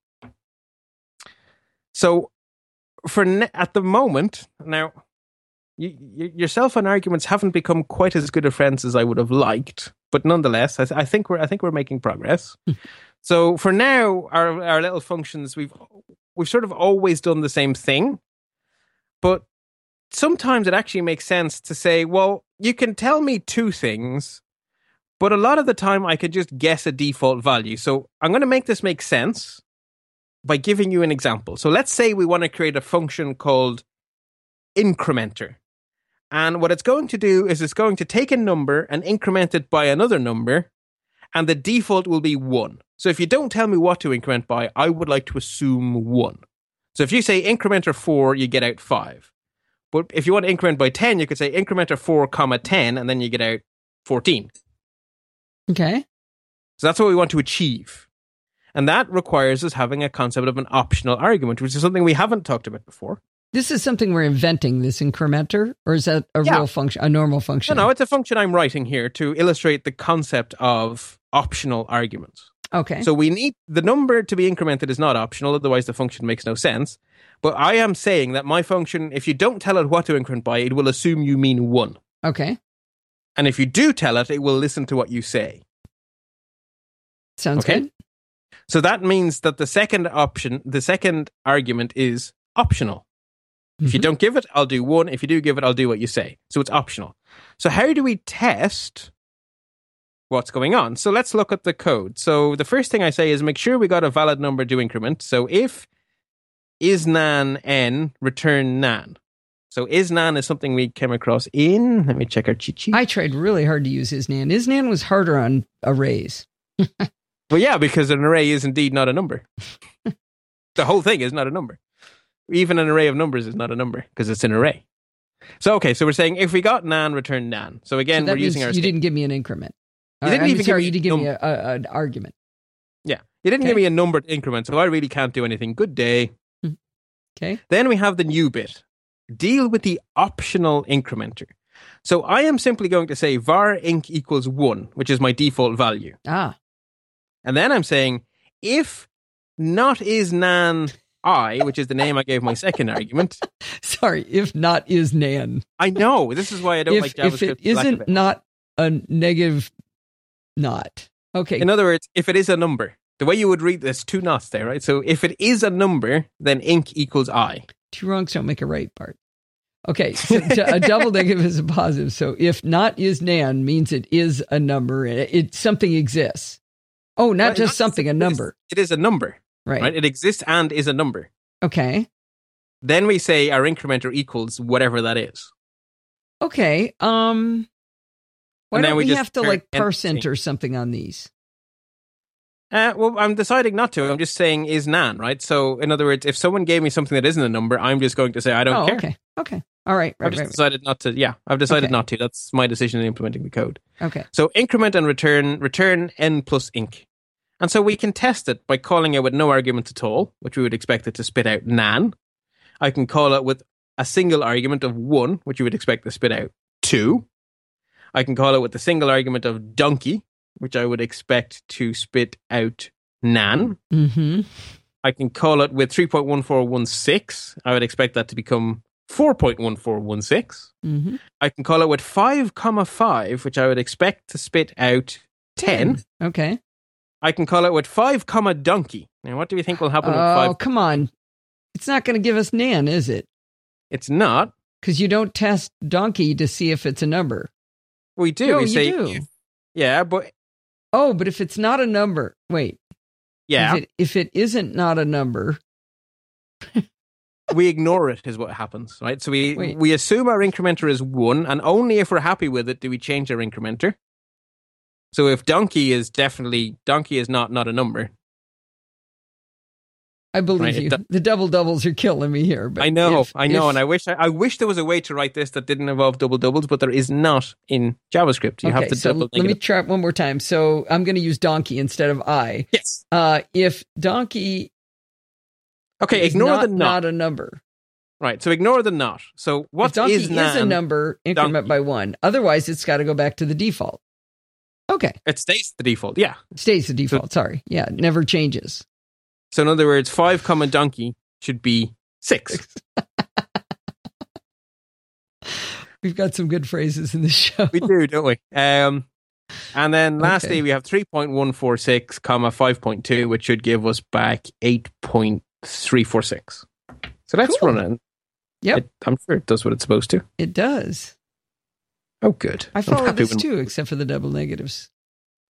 So for ne- at the moment, now yourself and arguments haven't become quite as good of friends as I would have liked, but nonetheless, I, I think we're I think we're making progress. Hmm. so for now, our our little functions we've we've sort of always done the same thing, but sometimes it actually makes sense to say, well, you can tell me two things, but a lot of the time I could just guess a default value. So I'm going to make this make sense by giving you an example. So let's say we want to create a function called incrementer. And what it's going to do is it's going to take a number and increment it by another number, and the default will be one. So if you don't tell me what to increment by, I would like to assume one. So if you say incrementer four, you get out five. But if you want to increment by 10, you could say incrementer 4, comma 10, and then you get out 14. Okay. So that's what we want to achieve. And that requires us having a concept of an optional argument, which is something we haven't talked about before. This is something we're inventing, this incrementer, or is that a Yeah. real function, a normal function? No, no, it's a function I'm writing here to illustrate the concept of optional arguments. Okay. So we need the number to be incremented is not optional, otherwise the function makes no sense. But I am saying that my function, if you don't tell it what to increment by, it will assume you mean one. okay. And if you do tell it, it will listen to what you say. Sounds Okay. good. So that means that the second option, the second argument is optional. If you Mhm. don't give it, I'll do one. If you do give it, I'll do what you say. So it's optional. So how do we test what's going on? So let's look at the code. So the first thing I say is make sure we got a valid number to increment. So if is nan n, return nan. So is nan is something we came across in. Let me check our cheat sheet. I tried really hard to use isnan. Isnan was harder on arrays. Well, yeah, because an array is indeed not a number. the whole thing is not a number. Even an array of numbers is not a number because it's an array. So okay, so we're saying if we got nan, return nan. So again, so we're using our. you sta- didn't give me an increment. You didn't I'm even give me you didn't give me a, a, an argument. yeah, you didn't Okay. give me a numbered increment, so I really can't do anything. Good day. Hmm. Okay. Then we have the new bit. Deal with the optional incrementer. So I am simply going to say var inc equals one, which is my default value. Ah, And then I'm saying if not is nan i, which is the name I gave my second argument. sorry. If not is nan. I know this is why I don't If, like JavaScript. it lack of isn't it. not a negative not. Okay. In other words, if it is a number, the way you would read this, two knots there, right? So if it is a number, then inc equals i. Two wrongs don't make a right part. Okay, so a double negative is a positive. So if not is nan means it is a number. It, it something exists. Oh, not Right, just something, a number. It is a number, Right. right? It exists and is a number. Okay. Then we say our incrementer equals whatever that is. Okay. Um. Why And don't we we, have to like parse enter something on these? Uh, well, I'm deciding not to. I'm just saying is nan, right? So, in other words, if someone gave me something that isn't a number, I'm just going to say I don't oh, care. okay. Okay. All right. I've Right. just Right. decided not to. Yeah, I've decided Okay. not to. That's my decision in implementing the code. Okay. So increment and return, return n plus inc. And so we can test it by calling it with no argument at all, which we would expect it to spit out nan. I can call it with a single argument of one, which you would expect to spit out two. I can call it with a single argument of donkey, which I would expect to spit out nan. Mm-hmm. I can call it with 3.1416. I would expect that to become 4.1416. Mm-hmm. I can call it with 5 comma 5, which I would expect to spit out 10. Okay. I can call it with 5 comma donkey. Now, what do you think will happen with Oh, 5? come on. It's not going to give us nan, is it? It's not. Because you don't test donkey to see if it's a number. We do. No, we you say, do. yeah, but Oh, but if it's not a number, wait. yeah, If it, if it isn't not a number, we ignore it, is what happens, right? So we, Wait. we assume our incrementer is 1, and only if we're happy with it do we change our incrementer. So if donkey is definitely, donkey is not not a number, I believe Right, you. the double doubles are killing me here. But I know, if- I know, if- and I wish I, I wish there was a way to write this that didn't involve double doubles, but there is not in JavaScript. You have to so double. let me try it one more time. So I'm going to use donkey instead of I. Yes. Uh, if donkey Okay. is Ignore not, the not. not a number. Right. So ignore the not. So if what donkey is is, a number, increment by one. Otherwise, it's got to go back to the default. Okay, It stays the default. Yeah. It stays the default. Sorry, yeah, it never changes. So in other words, five comma donkey should be six. We've got some good phrases in the show. we do, don't we? Um, and then lastly, Okay. we have three point one four six comma five point two, which should give us back eight point three four six. So let's Cool. run it. Yep. It- I'm sure it does what it's supposed to. It does. Oh, good. I I'm follow this too, except for the double negatives.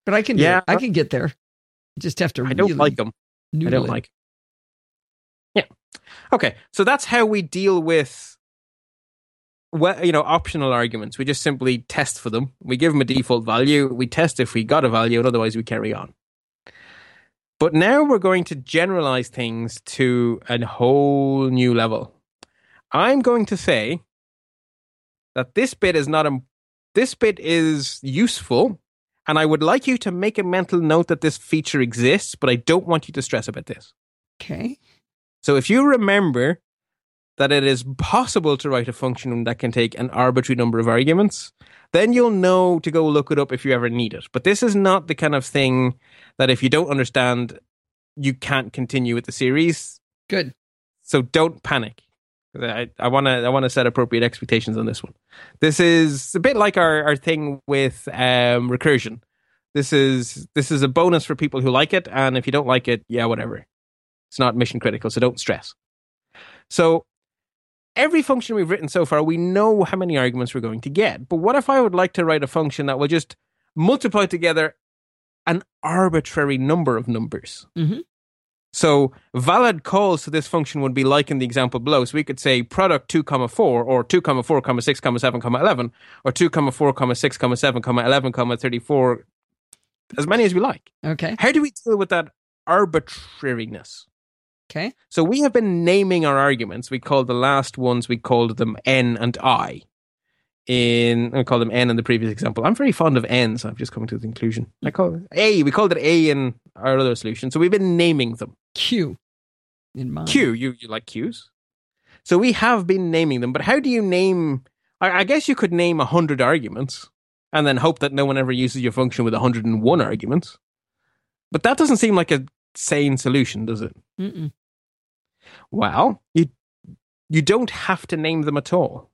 But I can, Yeah. yeah, I can get there. You just have to. I don't really like them. I don't like. Yeah. Okay. So that's how we deal with well, you know, optional arguments. We just simply test for them. We give them a default value. We test if we got a value, and otherwise we carry on. But now we're going to generalize things to a whole new level. I'm going to say that this bit is not a this bit is useful And I would like you to make a mental note that this feature exists, but I don't want you to stress about this. Okay. So if you remember that it is possible to write a function that can take an arbitrary number of arguments, then you'll know to go look it up if you ever need it. But this is not the kind of thing that if you don't understand, you can't continue with the series. Good. So don't panic. I, want to I want to set appropriate expectations on this one. This is a bit like our, our thing with um, recursion. This is this is a bonus for people who like it, and if you don't like it, yeah, whatever. It's not mission critical, so don't stress. So every function we've written so far, we know how many arguments we're going to get. But what if I would like to write a function that will just multiply together an arbitrary number of numbers? Mm-hmm. So valid calls to this function would be like in the example below. So we could say product 2 comma 4 or 2 comma 4 comma 6 comma 7 comma 11 or 2 comma 4 comma 6 comma 7 comma 11 comma 34 as many as we like. Okay. How do we deal with that arbitrariness? Okay. So we have been naming our arguments. We called the last ones, we called them n and i. In I call them n in the previous example. I'm very fond of n, so I'm just coming to the conclusion. I hmm. call it a. We called it a in our other solution. So we've been naming them. Q in mind. Q, you you like Qs? So we have been naming them, but how do you name? I, I guess you could name a hundred arguments and then hope that no one ever uses your function with 101 arguments. But that doesn't seem like a sane solution, does it? Mm-mm. Well, you you don't have to name them at all.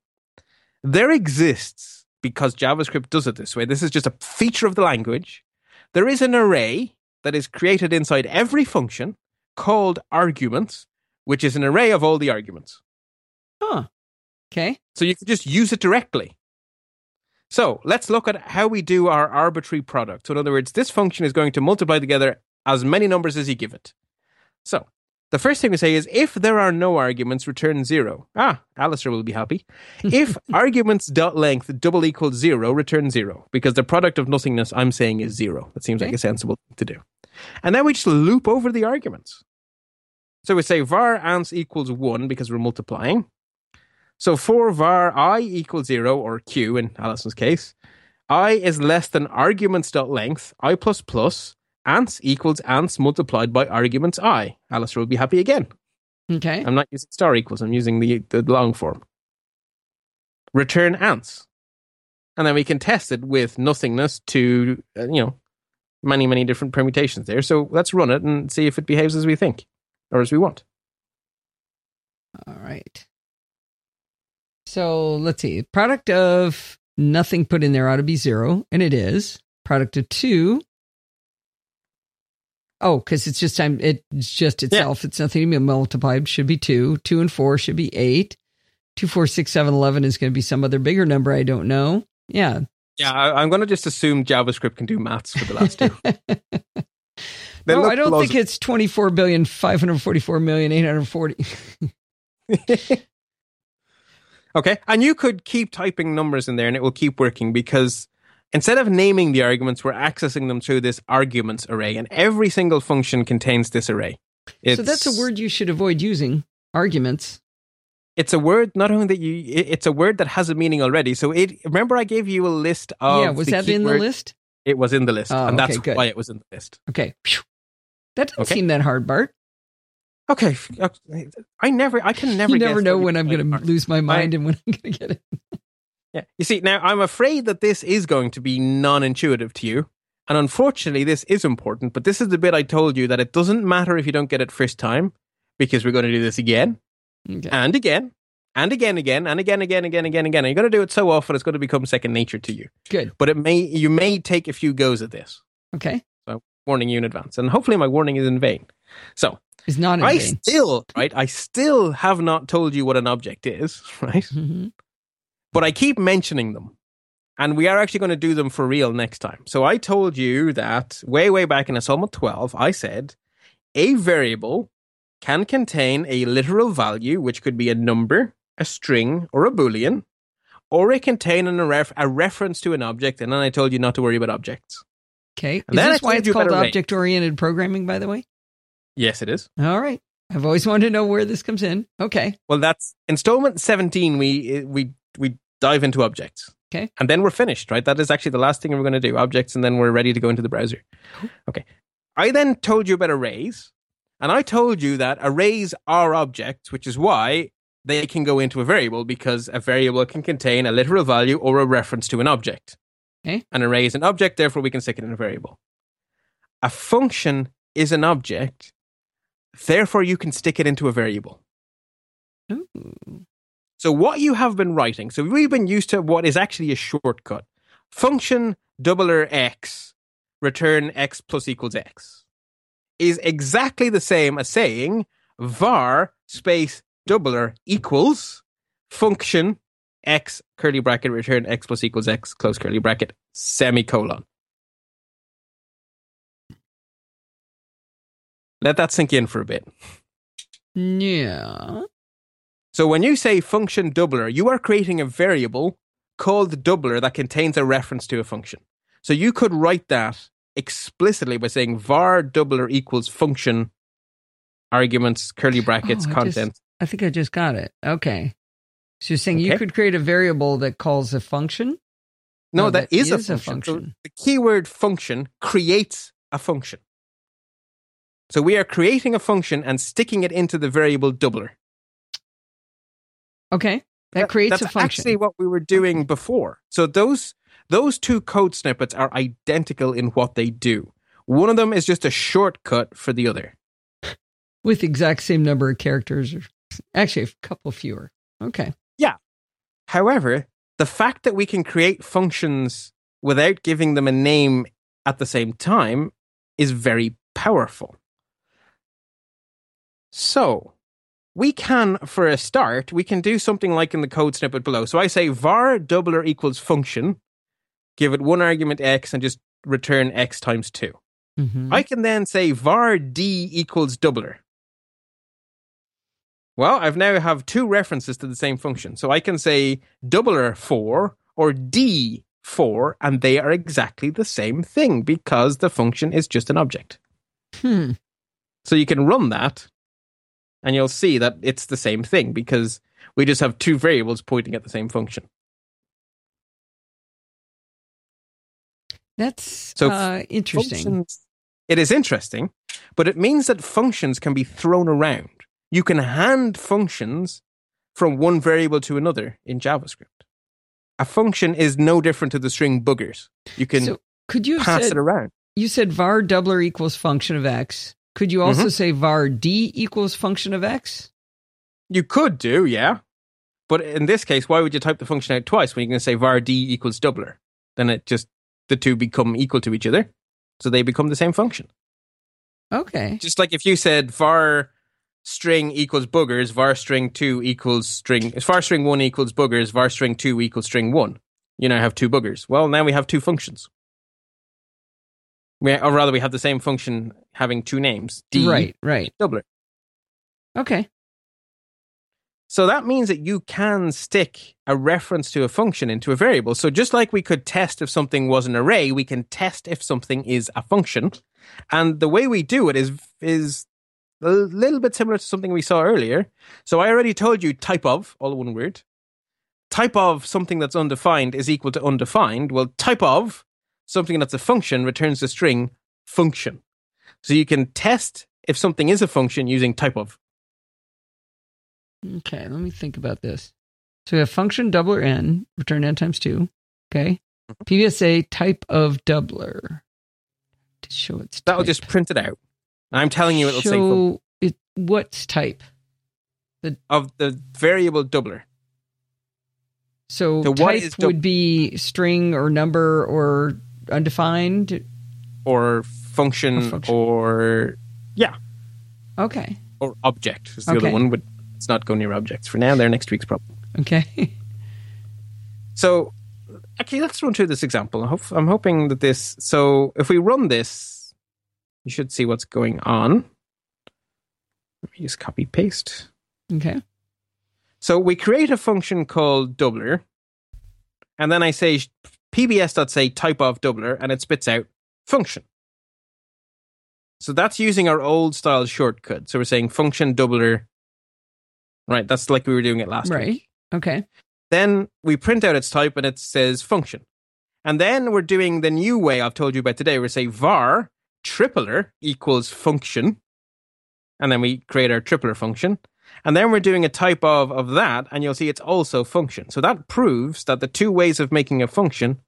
There exists because JavaScript does it this way. This is just a feature of the language. There is an array that is created inside every function called arguments, which is an array of all the arguments. Huh. Okay. So you can just use it directly. So let's look at how we do our arbitrary product. So in other words, this function is going to multiply together as many numbers as you give it. So the first thing we say is if there are no arguments, return zero. Ah, Alistair will be happy. If arguments dot length double equals zero, return zero because the product of nothingness I'm saying is zero. That seems like a sensible thing to do. And then we just loop over the arguments. So we say var ans equals one because we're multiplying. So for var i equals zero or q in Allison's case, i is less than arguments dot length i plus plus ants equals ants multiplied by arguments i. Alistair will be happy again. Okay. I'm not using star equals. I'm using the, the long form. Return ants. And then we can test it with nothingness to, uh, you know, many, many different permutations there. So let's run it and see if it behaves as we think or as we want. All right. So let's see. Product of nothing put in there ought to be zero, and it is. Product of two. Oh, because it's just time. It's just itself. It's nothing to be multiplied. Should be two. Two and four should be eight. Two, four, six, seven, eleven is going to be some other bigger number. I don't know. Yeah. Yeah, I, I'm going to just assume JavaScript can do maths for the last two. No, I don't think plausible. it's twenty-four billion five hundred forty-four million eight hundred forty. okay. And you could keep typing numbers in there and it will keep working because instead of naming the arguments, we're accessing them through this arguments array. And every single function contains this array. So that's a word you should avoid using. Arguments. It's a word not only that you, it's a word that has a meaning already. So it, remember I gave you a list of. yeah, was that in the list? It was in the list. Oh, and that's okay, why it was in the list. Okay. That doesn't Okay. seem that hard, Bart. Okay. Uh, I never, I can never you never know when I'm going are. to lose my mind and when I'm going to get it. Yeah. You see, now I'm afraid that this is going to be non intuitive to you. And unfortunately, this is important, but this is the bit I told you that it doesn't matter if you don't get it first time because we're going to do this again Okay. and again and again, again and again, again, again, again, again. And you're going to do it so often, it's going to become second nature to you. Good. But it may, you may take a few goes at this. Okay. So, warning you in advance. And hopefully my warning is in vain. So It's not in I vain. still, right? I still have not told you what an object is, right? Mhm. but I keep mentioning them. And we are actually going to do them for real next time. So I told you that way, way back in Assignment 12, I said a variable can contain a literal value, which could be a number, a string, or a boolean, or it can contain an, a, ref, a reference to an object. And then I told you not to worry about objects. Okay. Is And then I this why it's called object oriented programming, by the way? Yes, it is. All right. I've always wanted to know where this comes in. Okay. Well, that's installment 17. We, we, we dive into objects. Okay. And then we're finished, right? That is actually the last thing we're going to do objects, and then we're ready to go into the browser. Okay. I then told you about arrays, and I told you that arrays are objects, which is why they can go into a variable because a variable can contain a literal value or a reference to an object. Okay. An array is an object, therefore we can stick it in a variable. A function is an object, therefore you can stick it into a variable. Ooh. So what you have been writing, so we've been used to what is actually a shortcut. Function doubler x, return x plus equals x, is exactly the same as saying var space doubler equals function x curly bracket return x plus equals x close curly bracket semicolon. Let that sink in for a bit. Yeah. So when you say function doubler, you are creating a variable called doubler that contains a reference to a function. So you could write that explicitly by saying var doubler equals function arguments curly brackets Oh, I content. just- I think I just got it. Okay. So you're saying you could create a variable that calls a function? no, no, that that is, a is a function. So the keyword function creates a function. So we are creating a function and sticking it into the variable doubler. Okay. That creates that's a function. actually what we were doing before. So those those two code snippets are identical in what they do. One of them is just a shortcut for the other. with the exact same number of characters or actually a couple fewer. Okay. Yeah. However, the fact that we can create functions without giving them a name at the same time is very powerful. So, we can, for a start, we can do something like in the code snippet below. So I say var doubler equals function, give it one argument x, and just return x times two. Mhm. I can then say var d equals doubler. Well, I've now have two references to the same function. So I can say doubler 4 or d 4 and they are exactly the same thing because the function is just an object. Hmm. So you can run that and you'll see that it's the same thing because we just have two variables pointing at the same function. That's So uh, interesting. It is interesting, but it means that functions can be thrown around. You can hand functions from one variable to another in JavaScript. A function is no different to the string boogers. You can so could you pass said, it around. you said var doubler equals function of x. Could you also Mhm. say var d equals function of x? You could do, yeah. But in this case, why would you type the function out twice when you can say var d equals doubler? Then it just, the two become equal to each other. So they become the same function. Okay. just like if you said var string equals boogers, var string two equals string, var string one equals boogers, var string two equals string one. You now have two boogers. Well, now we have two functions. We, or rather, we have the same function having two names. D Right, right. doubler. Okay. So that means that you can stick a reference to a function into a variable. So just like we could test if something was an array, we can test if something is a function. And the way we do it is is a little bit similar to something we saw earlier. So I already told you type of, all one word. Type of something that's undefined is equal to undefined. Well, type of something that's a function returns the string function. So you can test if something is a function using type of. Okay, let me think about this. So we have function doubler n, return n times two. Okay. Mm-hmm. Type of doubler. To show its That'll type. just print it out. I'm telling you, it'll say show it what's type. of the variable doubler. So, So type would be string or number or undefined. or function Or function. or Okay. or object is the Okay. other one. But let's not go near objects for now. They're next week's problem. Okay. So actually, let's run through this example. I'm hoping that this. So if we run this, you should see what's going on. Let me just copy paste. okay. So we create a function called doubler, and then I say pbs.say type of doubler, and it spits out function. So that's using our old style shortcut. So we're saying function doubler. Right, that's like we were doing it last Right. week. Okay. Then we print out its type and it says function. And then we're doing the new way I've told you about today. We say var tripler equals function. And then we create our tripler function. And then we're doing a type of of that, and you'll see it's also function. So that proves that the two ways of making a function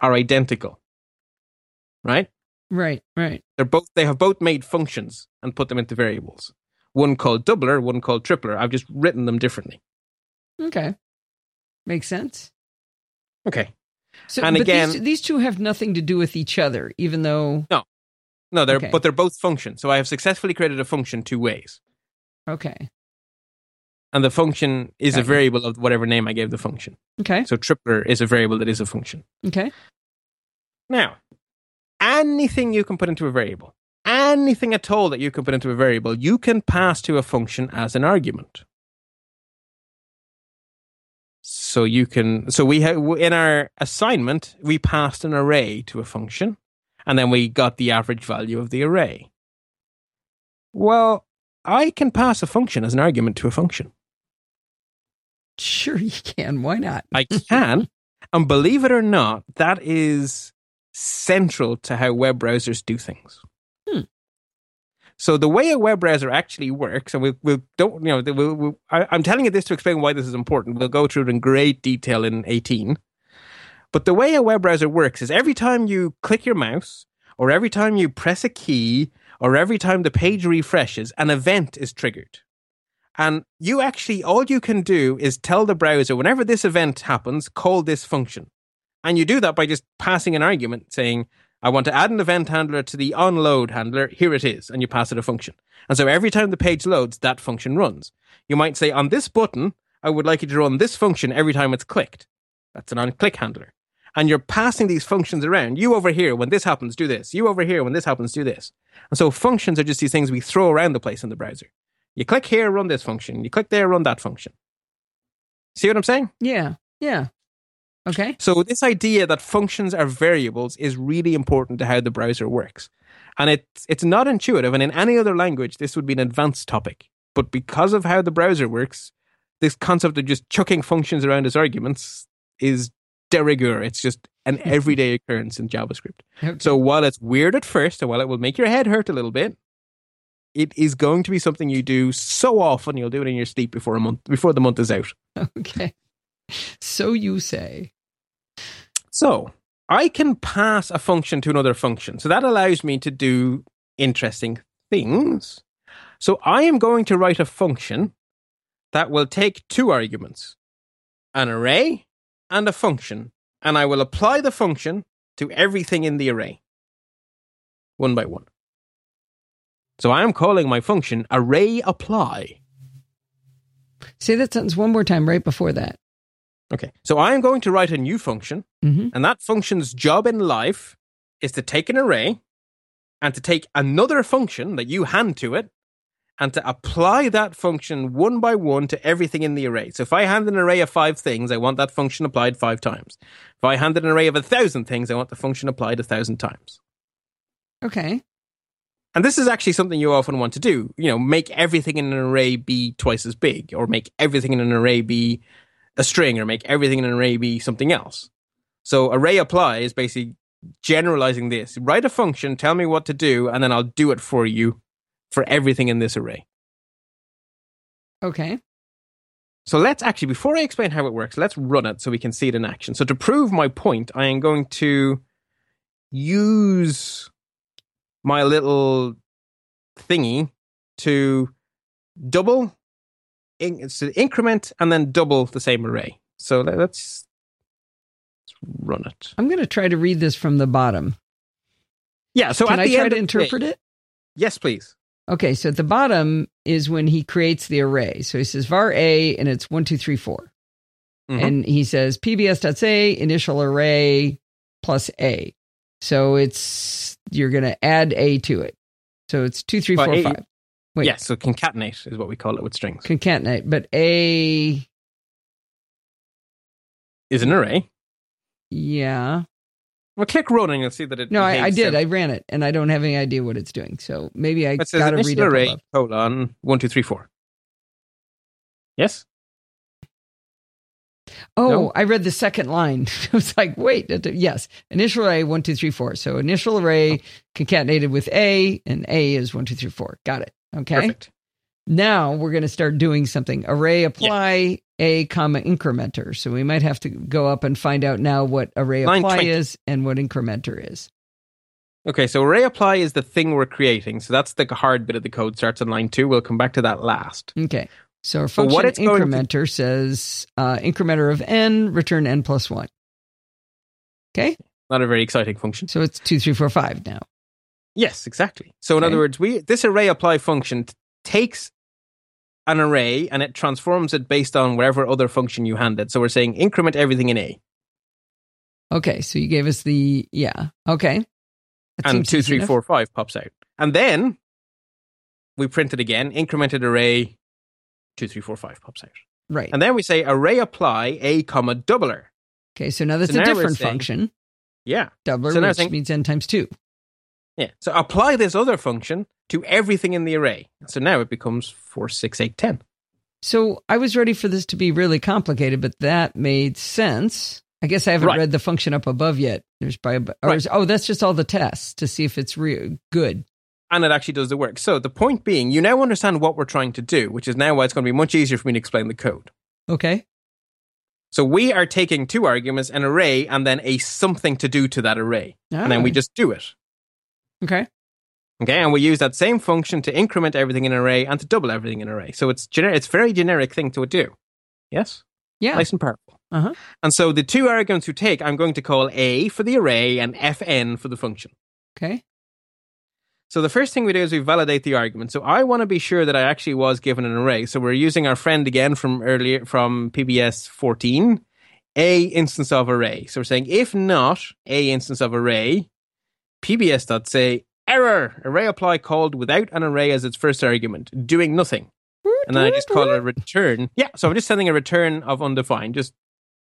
are identical. Right? Right, right. They're both they have both made functions and put them into variables. One called doubler, one called tripler. I've just written them differently. Okay. Makes sense. Okay. So, And again- these, these two have nothing to do with each other, even though. No, No, they're Okay. but they're both functions. So I have successfully created a function two ways. Okay. And the function is Got a variable of whatever name I gave the function. Okay. So tripler is a variable that is a function. Okay. Now, anything you can put into a variable, anything at all that you can put into a variable, you can pass to a function as an argument. So you can, so we have, in our assignment, we passed an array to a function, and then we got the average value of the array. Well, I can pass a function as an argument to a function. Sure, you can. Why not? I can. and believe it or not, that is central to how web browsers do things. So the way a web browser actually works, and we we don't you know we'll, we'll, I, I'm telling you this to explain why this is important. We'll go through it in great detail in 18. But the way a web browser works is every time you click your mouse, or every time you press a key, or every time the page refreshes, an event is triggered. And you actually, all you can do is tell the browser whenever this event happens, call this function. And you do that by just passing an argument saying, I want to add an event handler to the onload handler. Here it is. And you pass it a function. And so every time the page loads, that function runs. You might say, on this button, I would like you to run this function every time it's clicked. That's an on click handler. And you're passing these functions around. You over here, when this happens, do this. You over here, when this happens, do this. And so functions are just these things we throw around the place in the browser. You click here, run this function. You click there, run that function. See what I'm saying? Yeah. Yeah. Okay. So this idea that functions are variables is really important to how the browser works. And it's it's not intuitive and in any other language this would be an advanced topic. But because of how the browser works, this concept of just chucking functions around as arguments is de rigueur. It's just an hmm. everyday occurrence in JavaScript. Okay. So while it's weird at first and while it will make your head hurt a little bit, it is going to be something you do so often you'll do it in your sleep before a month before the month is out. Okay. So you say. So I can pass a function to another function. So that allows me to do interesting things. So I am going to write a function that will take two arguments an array and a function. And I will apply the function to everything in the array, one by one. So I am calling my function array apply. Say that sentence one more time right before that. Okay. So I am going to write a new function Mm-hmm. And that function's job in life is to take an array and to take another function that you hand to it and to apply that function one by one to everything in the array. So if I hand an array of five things, I want that function applied five times. If I hand an array of a thousand things, I want the function applied a thousand times. Okay. And this is actually something you often want to do. You know, make everything in an array be twice as big, or make everything in an array be a string, or make everything in an array be something else. So array apply is basically generalizing this. Write a function, tell me what to do, and then I'll do it for you for everything in this array. Okay. So let's actually, before I explain how it works, let's run it so we can see it in action. So to prove my point, I am going to use my little thingy to double, it's to increment, and then double the same array. So let- let's, let's run it. I'm going to try to read this from the bottom. Yeah. So Can at I the try end to of interpret it? Yes, please. Okay, so at the bottom is when he creates the array. So he says var a and it's one, two, three, four. Mhm. And he says pbs.say initial array plus a. So it's you're gonna add a to it. So it's two, three, Well, four, A- five. Wait. Yes. So concatenate is what we call it with strings. Concatenate, but a Is an array. yeah. Well, click run and you'll see that it. No, I, I did. I ran it and I don't have any idea what it's doing. So maybe I gotta initial read array above. colon one two three four. Yes. Oh, No? I read the second line. I was like, wait, yes. Initial array, one, two, three, four. So initial array oh. concatenated with A, and A is one, two, three, four. Got it. Okay. Perfect. Now we're going to start doing something. Array apply A, comma, incrementer. So we might have to go up and find out now what array Line apply 20. is and what incrementer is. Okay, so array apply is the thing we're creating. So that's the hard bit of the code starts on line two. We'll come back to that last. Okay. So our function what it's going to- incrementer says uh, incrementer of n, return n plus one. Okay. Not a very exciting function. So it's two, three, four, five now. Yes, exactly. So in Okay. other words, we this array apply function t- takes an array and it transforms it based on whatever other function you handed. So we're saying increment everything in A. Okay. So you gave us the, yeah. Okay. That and two, three, four, five pops out. And then we print it again, incremented array, two, three, four, five pops out. Right. And then we say array apply A comma doubler. Okay. So now that's So a now different saying- function. Yeah. Doubler, So which saying- means n times two. Yeah. So apply this other function to everything in the array. So now it becomes four, six, eight, ten. So I was ready for this to be really complicated, but that made sense. I guess I haven't Right. read the function up above yet. There's or Right. oh, that's just all the tests to see if it's real good. And it actually does the work. So the point being, you now understand what we're trying to do, which is now why it's going to be much easier for me to explain the code. Okay. So we are taking two arguments, an array, and then a something to do to that array. And then we Ah, just do it. Okay. Okay, and we use that same function to increment everything in an array and to double everything in an array. So it's gener- it's a very generic thing to do. Yes? Yeah. Nice and powerful. Uh-huh. And so the two arguments we take, I'm going to call A for the array and Fn for the function. Okay. So the first thing we do is we validate the argument. So I want to be sure that I actually was given an array. So we're using our friend again from earlier from PBS 14, A instance of array. So we're saying if not A instance of array, PBS dot say error array apply called without an array as its first argument, doing nothing. And then I just call it a return. Yeah, so I'm just sending a return of undefined. Just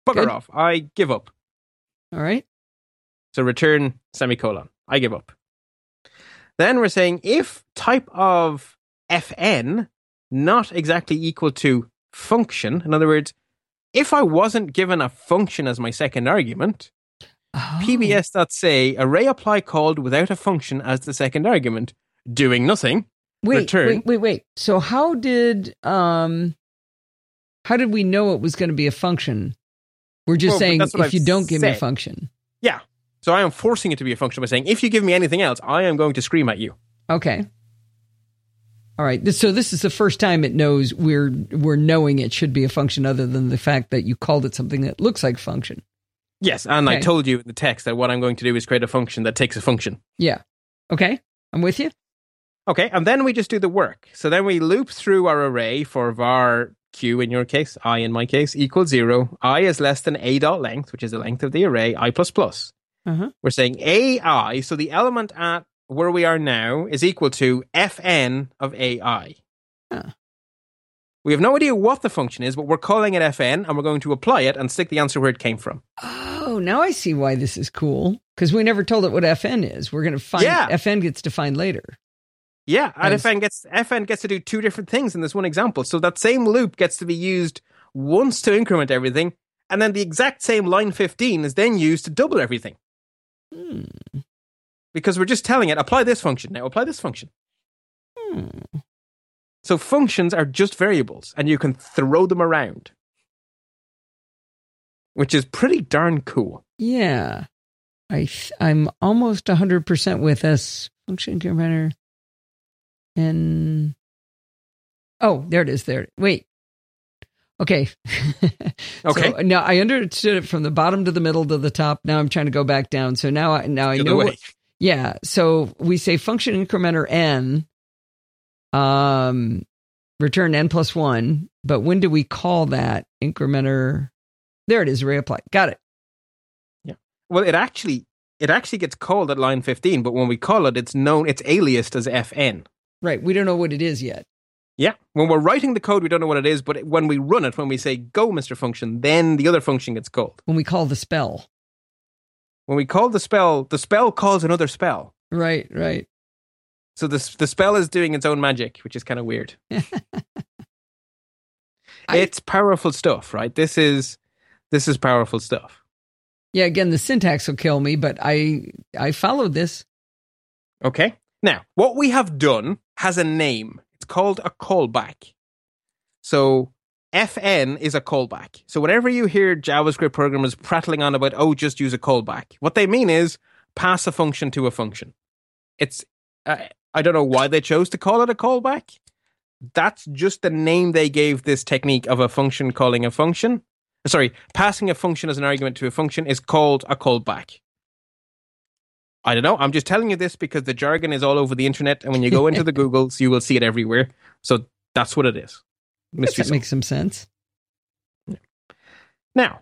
bugger Good. off. I give up. All right. So return semicolon. I give up. Then we're saying if type of fn not exactly equal to function, in other words, if I wasn't given a function as my second argument, Oh. pbs.say array apply called without a function as the second argument, doing nothing. wait, return. Wait, wait, wait. So how did um how did we know it was going to be a function? We're just Well, saying if you I've don't give me a function. Yeah. So I am forcing it to be a function by saying, if you give me anything else, I am going to scream at you. Okay. All right. So this is the first time it knows we're we're knowing it should be a function other than the fact that you called it something that looks like function. Yes, and I told you in the text that what I'm going to do is create a function that takes a function. Yeah. Okay. I'm with you. Okay, and then we just do the work. So then we loop through our array for var q in your case, i in my case, equals zero. i is less than a dot length, which is the length of the array, i plus plus. Uh-huh. We're saying ai, so the element at where we are now is equal to fn of ai. Huh. We have no idea what the function is, but we're calling it fn, and we're going to apply it and stick the answer where it came from. Oh, now I see why this is cool because we never told it what FN is. We're going to find Yeah. FN gets defined later. Yeah, and fn gets fn gets to do two different things in this one example. So that same loop gets to be used once to increment everything, and then the exact same line 15 is then used to double everything. Hmm. Because we're just telling it, apply this function now, apply this function. Hmm. So functions are just variables, and you can throw them around. Which is pretty darn cool. Yeah. I th- I'm almost 100% with us function incrementer and Oh, there it is there. Wait. Okay. Okay. So now I understood it from the bottom to the middle to the top. Now I'm trying to go back down. So now I now I know what, Yeah. So we say function incrementer n, um, return n plus one. But when do we call that incrementer? There it is. Reapply. Got it. Yeah. Well, it actually it actually gets called at line 15, but when we call it, it's known, it's aliased as fn. Right. We don't know what it is yet. Yeah. When we're writing the code, we don't know what it is, but when we run it, when we say go, Mr. Function, then the other function gets called. When we call the spell. When we call the spell, the spell calls another spell. Right. Right. So the, the spell is doing its own magic, which is kind of weird. I- it's powerful stuff, right? This is This is powerful stuff. Yeah, again, the syntax will kill me, but I I followed this. Okay. Now, what we have done has a name. It's called a callback. So FN is a callback. So whenever you hear JavaScript programmers prattling on about, oh, just use a callback, what they mean is pass a function to a function. It's, uh, I don't know why they chose to call it a callback. That's just the name they gave this technique of a function calling a function. Sorry, passing a function as an argument to a function is called a callback. I don't know. I'm just telling you this because the jargon is all over the internet, and when you go into the Googles, you will see it everywhere. So that's what it is. Mystery that makes some sense. Now,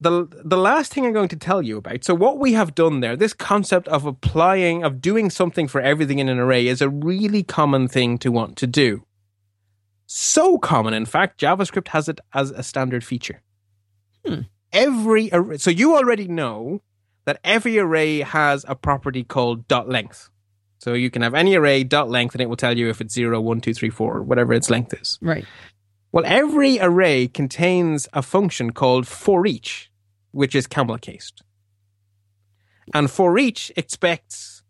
the the last thing I'm going to tell you about. So what we have done there, this concept of applying, of doing something for everything in an array, is a really common thing to want to do. So common, in fact, JavaScript has it as a standard feature. Hmm. Every so you already know that every array has a property called dot length. So you can have any array dot length, and it will tell you if it's zero, one, two, three, four, whatever its length is. Right. Well, every array contains a function called for each, which is camel cased. And for each expects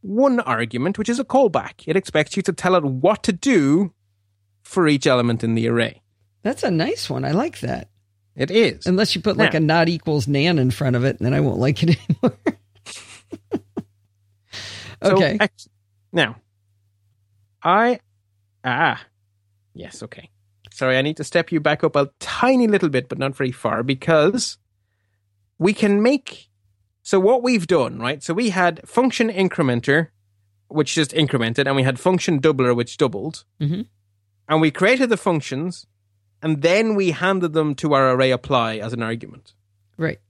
one argument, which is a callback. It expects you to tell it what to do for each element in the array. That's a nice one. I like that. It is. Unless you put like now, a not equals nan in front of it, and then I won't like it anymore. okay. So, now, I. Ah. Yes, okay. Sorry, I need to step you back up a tiny little bit, but not very far, because we can make. So, what we've done, right? So, we had function incrementer, which just incremented, and we had function doubler, which doubled. Mm-hmm. And we created the functions and then we handed them to our array apply as an argument. Right.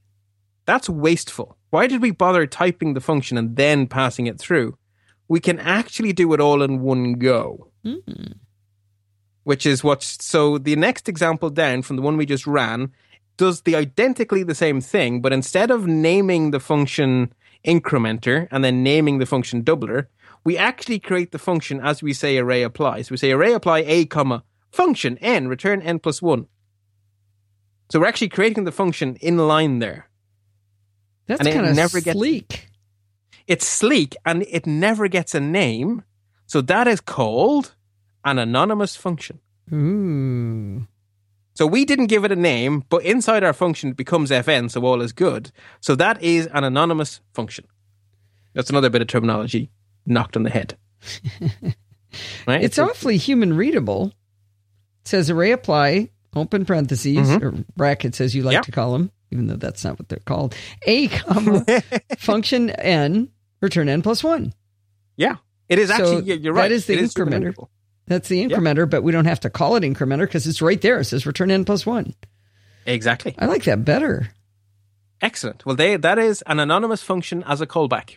That's wasteful. Why did we bother typing the function and then passing it through? We can actually do it all in one go. Mm-hmm. Which is what. So the next example down from the one we just ran does the identically the same thing, but instead of naming the function incrementer and then naming the function doubler, we actually create the function as we say array apply. So we say array apply a comma function n, return n plus 1. So we're actually creating the function in line there. That's kind of sleek. Gets, it's sleek and it never gets a name. So that is called an anonymous function. Ooh. So we didn't give it a name, but inside our function it becomes fn, so all is good. So that is an anonymous function. That's another bit of terminology knocked on the head. right? It's, it's awfully human readable It says array apply, open parentheses, mm-hmm. or brackets as you like to call them, even though that's not what they're called. A comma function n, return n plus one. Yeah. It is actually, so you're right. That is the incrementer. That's the incrementer, yep. but we don't have to call it incrementer because it's right there. It says return n plus one. Exactly. I like that better. Excellent. Well, they, that is an anonymous function as a callback.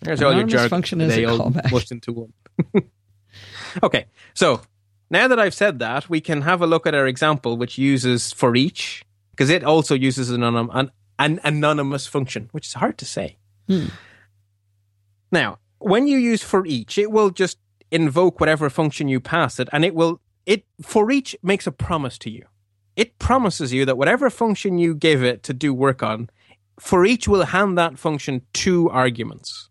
There's anonymous all your jargon. function as a callback. Pushed into one. okay. So now that I've said that, we can have a look at our example, which uses for each, because it also uses an, an, an, anonymous function, which is hard to say. Hmm. Now, when you use for each, it will just invoke whatever function you pass it, and it will it for each makes a promise to you. It promises you that whatever function you give it to do work on, for each will hand that function two arguments.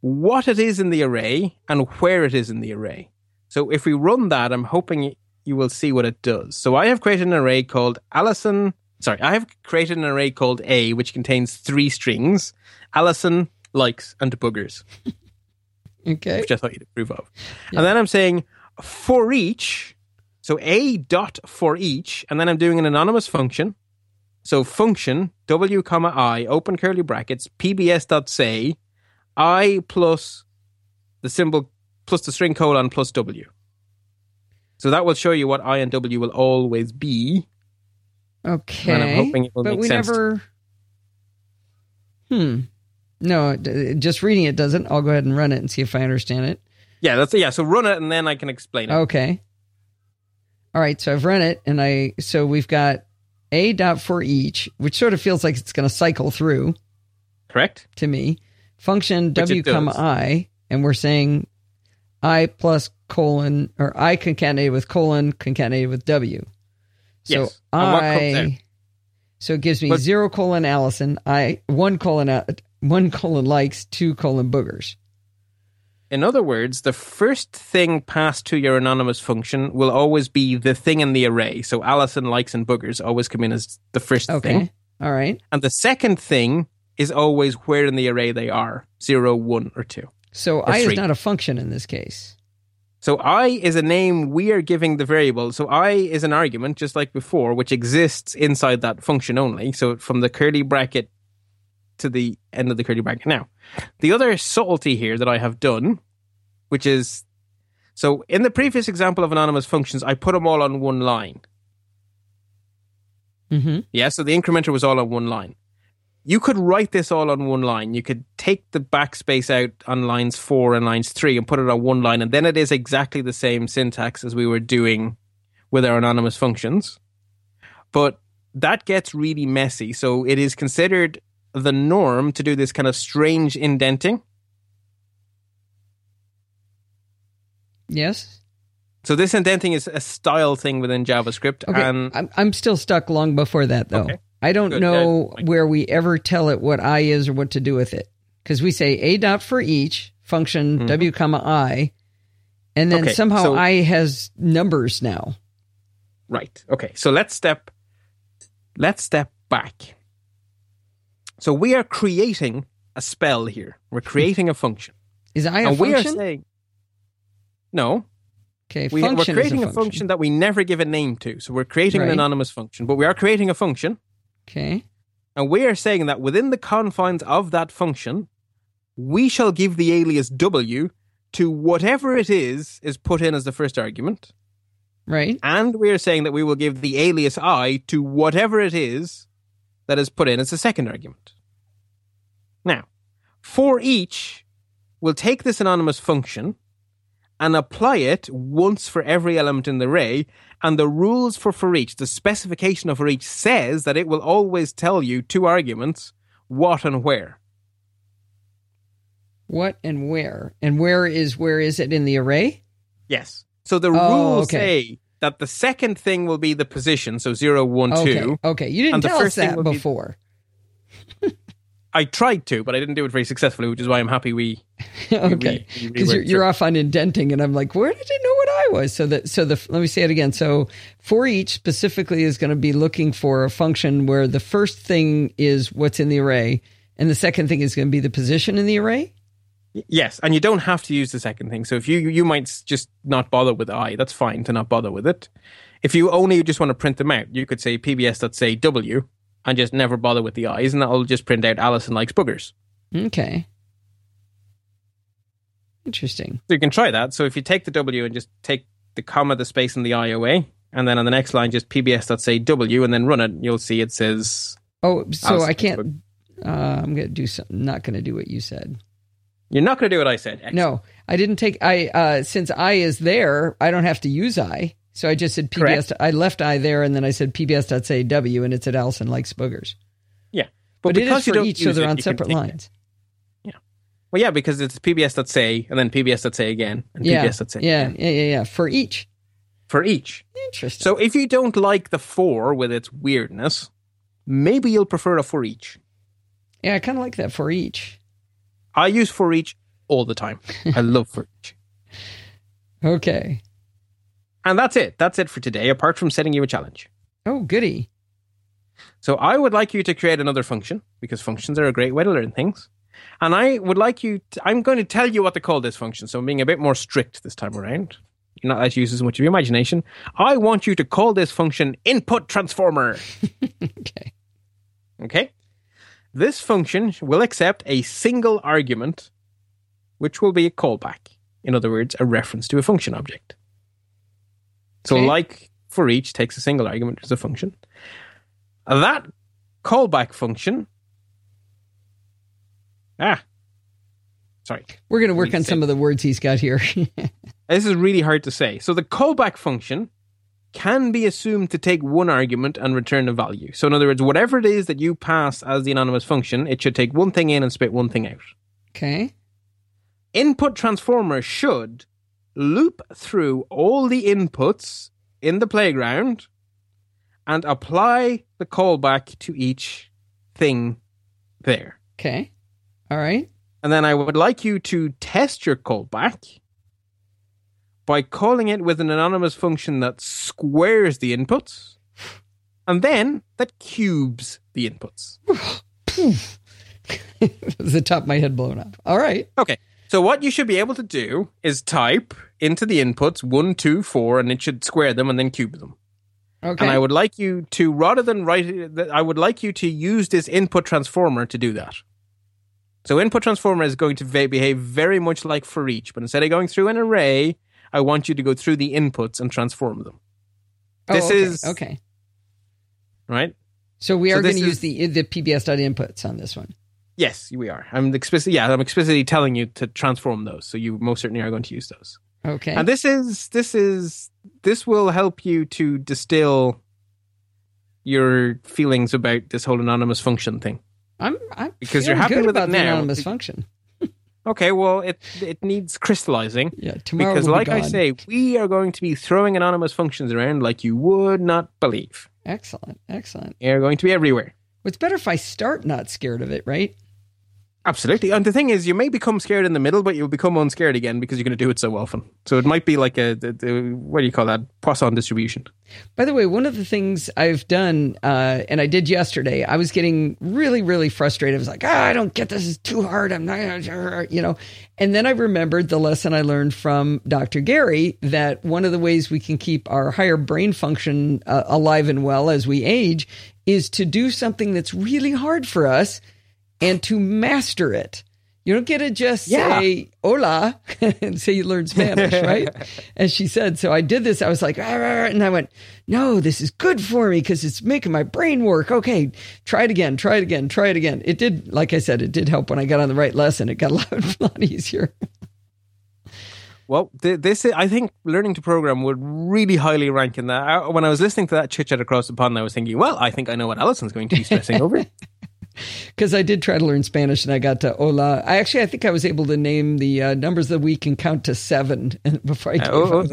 What it is in the array and where it is in the array. So if we run that, I'm hoping you will see what it does. So I have created an array called Allison. Sorry, I have created an array called A, which contains three strings: Allison, likes, and boogers. okay, which I thought you'd approve of. Yeah. And then I'm saying for each. So A dot for each, and then I'm doing an anonymous function. So function w comma i open curly brackets pbs dot say i plus the symbol plus the string colon plus W. So that will show you what I and W will always be. Okay. And I'm hoping it will but make we sense. Never... Hmm. No, just reading it doesn't. I'll go ahead and run it and see if I understand it. Yeah, that's yeah. So run it and then I can explain it. Okay. All right. So I've run it and I so we've got a dot for each, which sort of feels like it's going to cycle through. Correct. To me, function which w comma i, and we're saying I plus colon or I concatenated with colon concatenated with W. So yes. I So it gives me But- zero colon Allison, I one colon uh, one colon likes, two colon boogers. In other words, the first thing passed to your anonymous function will always be the thing in the array. So Allison likes and boogers always come in as the first Okay. thing. All right. And the second thing is always where in the array they are zero, one, or two. So Or I is not a function in this case. So I is a name we are giving the variable. So I is an argument, just like before, which exists inside that function only. So from the curly bracket to the end of the curly bracket. Now, the other subtlety here that I have done, which is so in the previous example of anonymous functions, I put them all on one line. Mm-hmm. Yeah, so the incrementer was all on one line. You could write this all on one line. You could take the backspace out on lines four and lines three and put it on one line, and then it is exactly the same syntax as we were doing with our anonymous functions. But that gets really messy. So it is considered the norm to do this kind of strange indenting. Yes. So this indenting is a style thing within JavaScript, Okay. and I'm I'm still stuck long before that though. Okay. I don't Good. know where we ever tell it what i is or what to do with it because we say a dot for each function Mhm. w comma i, and then Okay, somehow so- i has numbers now. Right. Okay. So let's step let's step back. So we are creating a spell here. We're creating a function. Is i a and we are function? saying No, okay, we, we're function creating is a function. that we never give a name to. So we're creating Right. an anonymous function, but we are creating a function Okay. and we are saying that within the confines of that function, we shall give the alias w to whatever it is is put in as the first argument. Right. And we are saying that we will give the alias i to whatever it is that is put in as the second argument. Now, for each, we'll take this anonymous function and apply it once for every element in the array. And the rules for for each, the specification of for each says that it will always tell you two arguments, what and where. What and where? And where is where is it in the array? Yes. So the Oh, rules okay. say that the second thing will be the position, so zero, one, Okay. two. Okay. You didn't tell us that will be- before. I tried to, but I didn't do it very successfully, which is why I'm happy we. okay. Because you're, you're off on indenting, and I'm like, where did you know what I was? So that so the let me say it again. So for each specifically is going to be looking for a function where the first thing is what's in the array, and the second thing is going to be the position in the array. Yes, and you don't have to use the second thing. So if you you might just not bother with i, that's fine to not bother with it. If you only just want to print them out, you could say pbs.say w and just never bother with the i's, and that'll just print out Allison likes boogers. Okay. Interesting. So you can try that. So if you take the w and just take the comma, the space, and the i away, and then on the next line just pbs.say w, and then run it, you'll see it says Oh, so I can't. Uh, I'm going to do something. Not going to do what you said. You're not going to do what I said. Excellent. No, I didn't take I uh since I is there, I don't have to use I. So I just said PBS. Correct. I left I there and then I said PBS.say W and it said Allison likes boogers. Yeah, But, it is for each, so they're it, on separate lines. it. lines. Well, yeah, because it's pbs.say and then pbs.say again and Yeah, pbs.say yeah, again yeah, yeah, yeah. For each. for each. Interesting. So if you don't like the for with its weirdness, maybe you'll prefer a for each. yeah, I kind of like that for each. I use for each all the time. I love for each. Okay. And that's it. That's it for today, apart from setting you a challenge. Oh, goody. So I would like you to create another function because functions are a great way to learn things. And I would like you to, I'm going to tell you what to call this function. So I'm being a bit more strict this time around. You're not allowed to use as much of your imagination. I want you to call this function input transformer. Okay. Okay? This function will accept a single argument, which will be a callback. In other words, a reference to a function object. So, Okay. like for each takes a single argument as a function. That callback function. Ah, sorry. We're going to work on some of the words he's got here. This is really hard to say. So, the callback function can be assumed to take one argument and return a value. So, in other words, whatever it is that you pass as the anonymous function, it should take one thing in and spit one thing out. okay. input transformer should loop through all the inputs in the playground and apply the callback to each thing there. Okay. All right. And then I would like you to test your callback by calling it with an anonymous function that squares the inputs and then that cubes the inputs. the top of my head blown up. All right. Okay. So what you should be able to do is type into the inputs one, two, four, and it should square them and then cube them. Okay. And I would like you to, rather than write it, I would like you to use this input transformer to do that. So input transformer is going to behave very much like for each, but instead of going through an array, I want you to go through the inputs and transform them. Oh, this okay. is okay. right. So we So are going to use the the PBS.inputs on this one. Yes, we are. I'm explicit. Yeah, I'm explicitly telling you to transform those. So you most certainly are going to use those. Okay. And this is this is this will help you to distill your feelings about this whole anonymous function thing. I'm, I'm Because you're happy with the now. anonymous function. Okay, well it it needs crystallizing Yeah. Tomorrow. because will be like I say, we are going to be throwing anonymous functions around like you would not believe. Excellent. Excellent. They're going to be everywhere. It's better if I start not scared of it, right? Absolutely. And the thing is, you may become scared in the middle, but you'll become unscared again because you're going to do it so often. So it might be like a, the, the, what do you call that? Poisson distribution. By the way, one of the things I've done, uh, and I did yesterday, I was getting really, really frustrated. I was like, ah, I don't get this. It's too hard. I'm not, you know. And then I remembered the lesson I learned from Dr. Gary that one of the ways we can keep our higher brain function uh, alive and well as we age is to do something that's really hard for us and to master it. You don't get to just Yeah. say hola and say you learn Spanish, right? As she said. So I did this. I was like, and I went, no, this is good for me because it's making my brain work. Okay, try it again, try it again, try it again. It did, like I said, it did help when I got on the right lesson. It got a lot, a lot easier. Well, this I think learning to program would really highly rank in that. When I was listening to that chit chat across the pond, I was thinking, well, I think I know what Allison's going to be stressing over. Because I did try to learn Spanish and I got to hola. I actually, I think I was able to name the uh, numbers of the week and count to seven before I Uh, gave oh, up.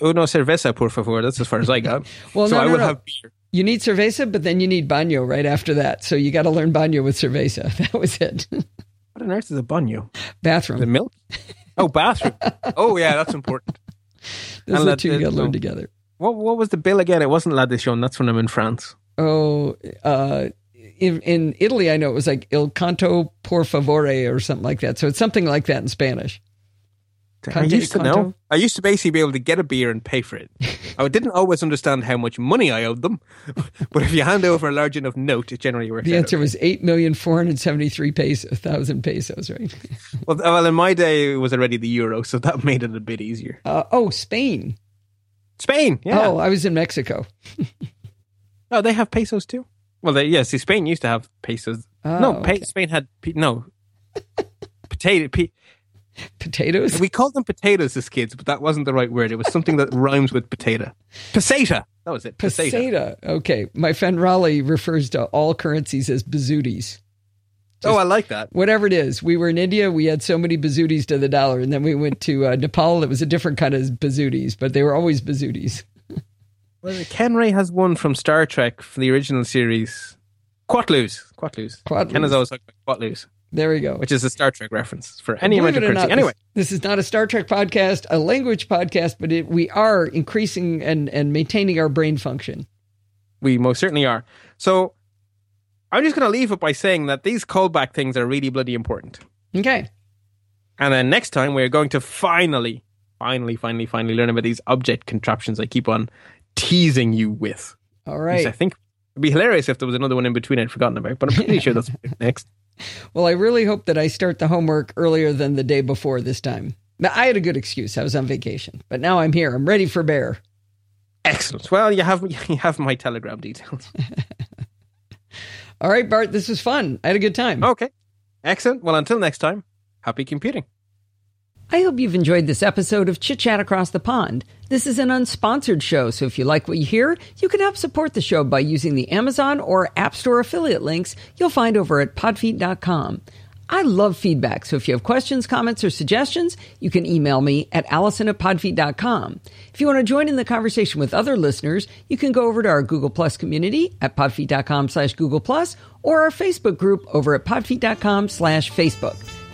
oh, uno cerveza, por favor. That's as far as I got. Well, so no, I no, will no. have beer. You need cerveza, but then you need baño right after that. So you got to learn baño with cerveza. That was it. What on earth is a baño? Bathroom. The milk? Oh, bathroom. oh, yeah, that's important. Those and are the two you got to learn together. What what was the bill again? It wasn't La Dijon. That's when I'm in France. Oh, uh, in, in Italy, I know it was like Il Canto por favore or something like that. So it's something like that in Spanish. I used to know. I used to basically be able to get a beer and pay for it. I didn't always understand how much money I owed them, but if you hand over a large enough note, it generally works The out. answer was eight million four hundred seventy three peso, thousand pesos, right? Well, well, in my day, it was already the euro, so that made it a bit easier. Uh, oh, Spain. Spain, yeah. Oh, I was in Mexico. Oh, they have pesos too. Well, they, yeah. See, Spain used to have pesos. Oh, no, okay. Spain had pe- no potato. Pe- Potatoes. we called them potatoes as kids, but that wasn't the right word. It was something that rhymes with potato. Peseta. That was it. Peseta. Peseta. Okay. My friend Raleigh refers to all currencies as bazooties. Oh, I like that. Whatever it is. We were in India. We had so many bazooties to the dollar. And then we went to uh, Nepal. It was a different kind of bazooties, but they were always bazooties. Well, Ken Ray has one from Star Trek from the original series. Quatloos. Quatloos. Quatloos. Ken has always talked about Quatloos, There we go. which is a Star Trek reference for any amount of currency. not, Anyway, this, this is not a Star Trek podcast, a language podcast, but it, we are increasing and, and maintaining our brain function. we most certainly are. So I'm just going to leave it by saying that these callback things are really bloody important. Okay. And then next time we're going to finally, finally, finally, finally learn about these object contraptions I keep on teasing you with. All right. I think it'd be hilarious if there was another one in between I'd forgotten about, but I'm pretty sure that's next. Well, I really hope that I start the homework earlier than the day before this time. Now, I had a good excuse. I was on vacation, but now I'm here. I'm ready for bear. Excellent. Well, you have you have my telegram details. All right, Bart, this was fun. I had a good time. Okay. Excellent. Well, until next time, happy computing. I hope you've enjoyed this episode of Chit Chat Across the Pond. This is an unsponsored show, so if you like what you hear, you can help support the show by using the Amazon or App Store affiliate links you'll find over at podfeet.com. I love feedback, so if you have questions, comments, or suggestions, you can email me at allison at podfeet.com. If you want to join in the conversation with other listeners, you can go over to our Google Plus community at podfeet.com slash Google Plus or our Facebook group over at podfeet.com slash Facebook.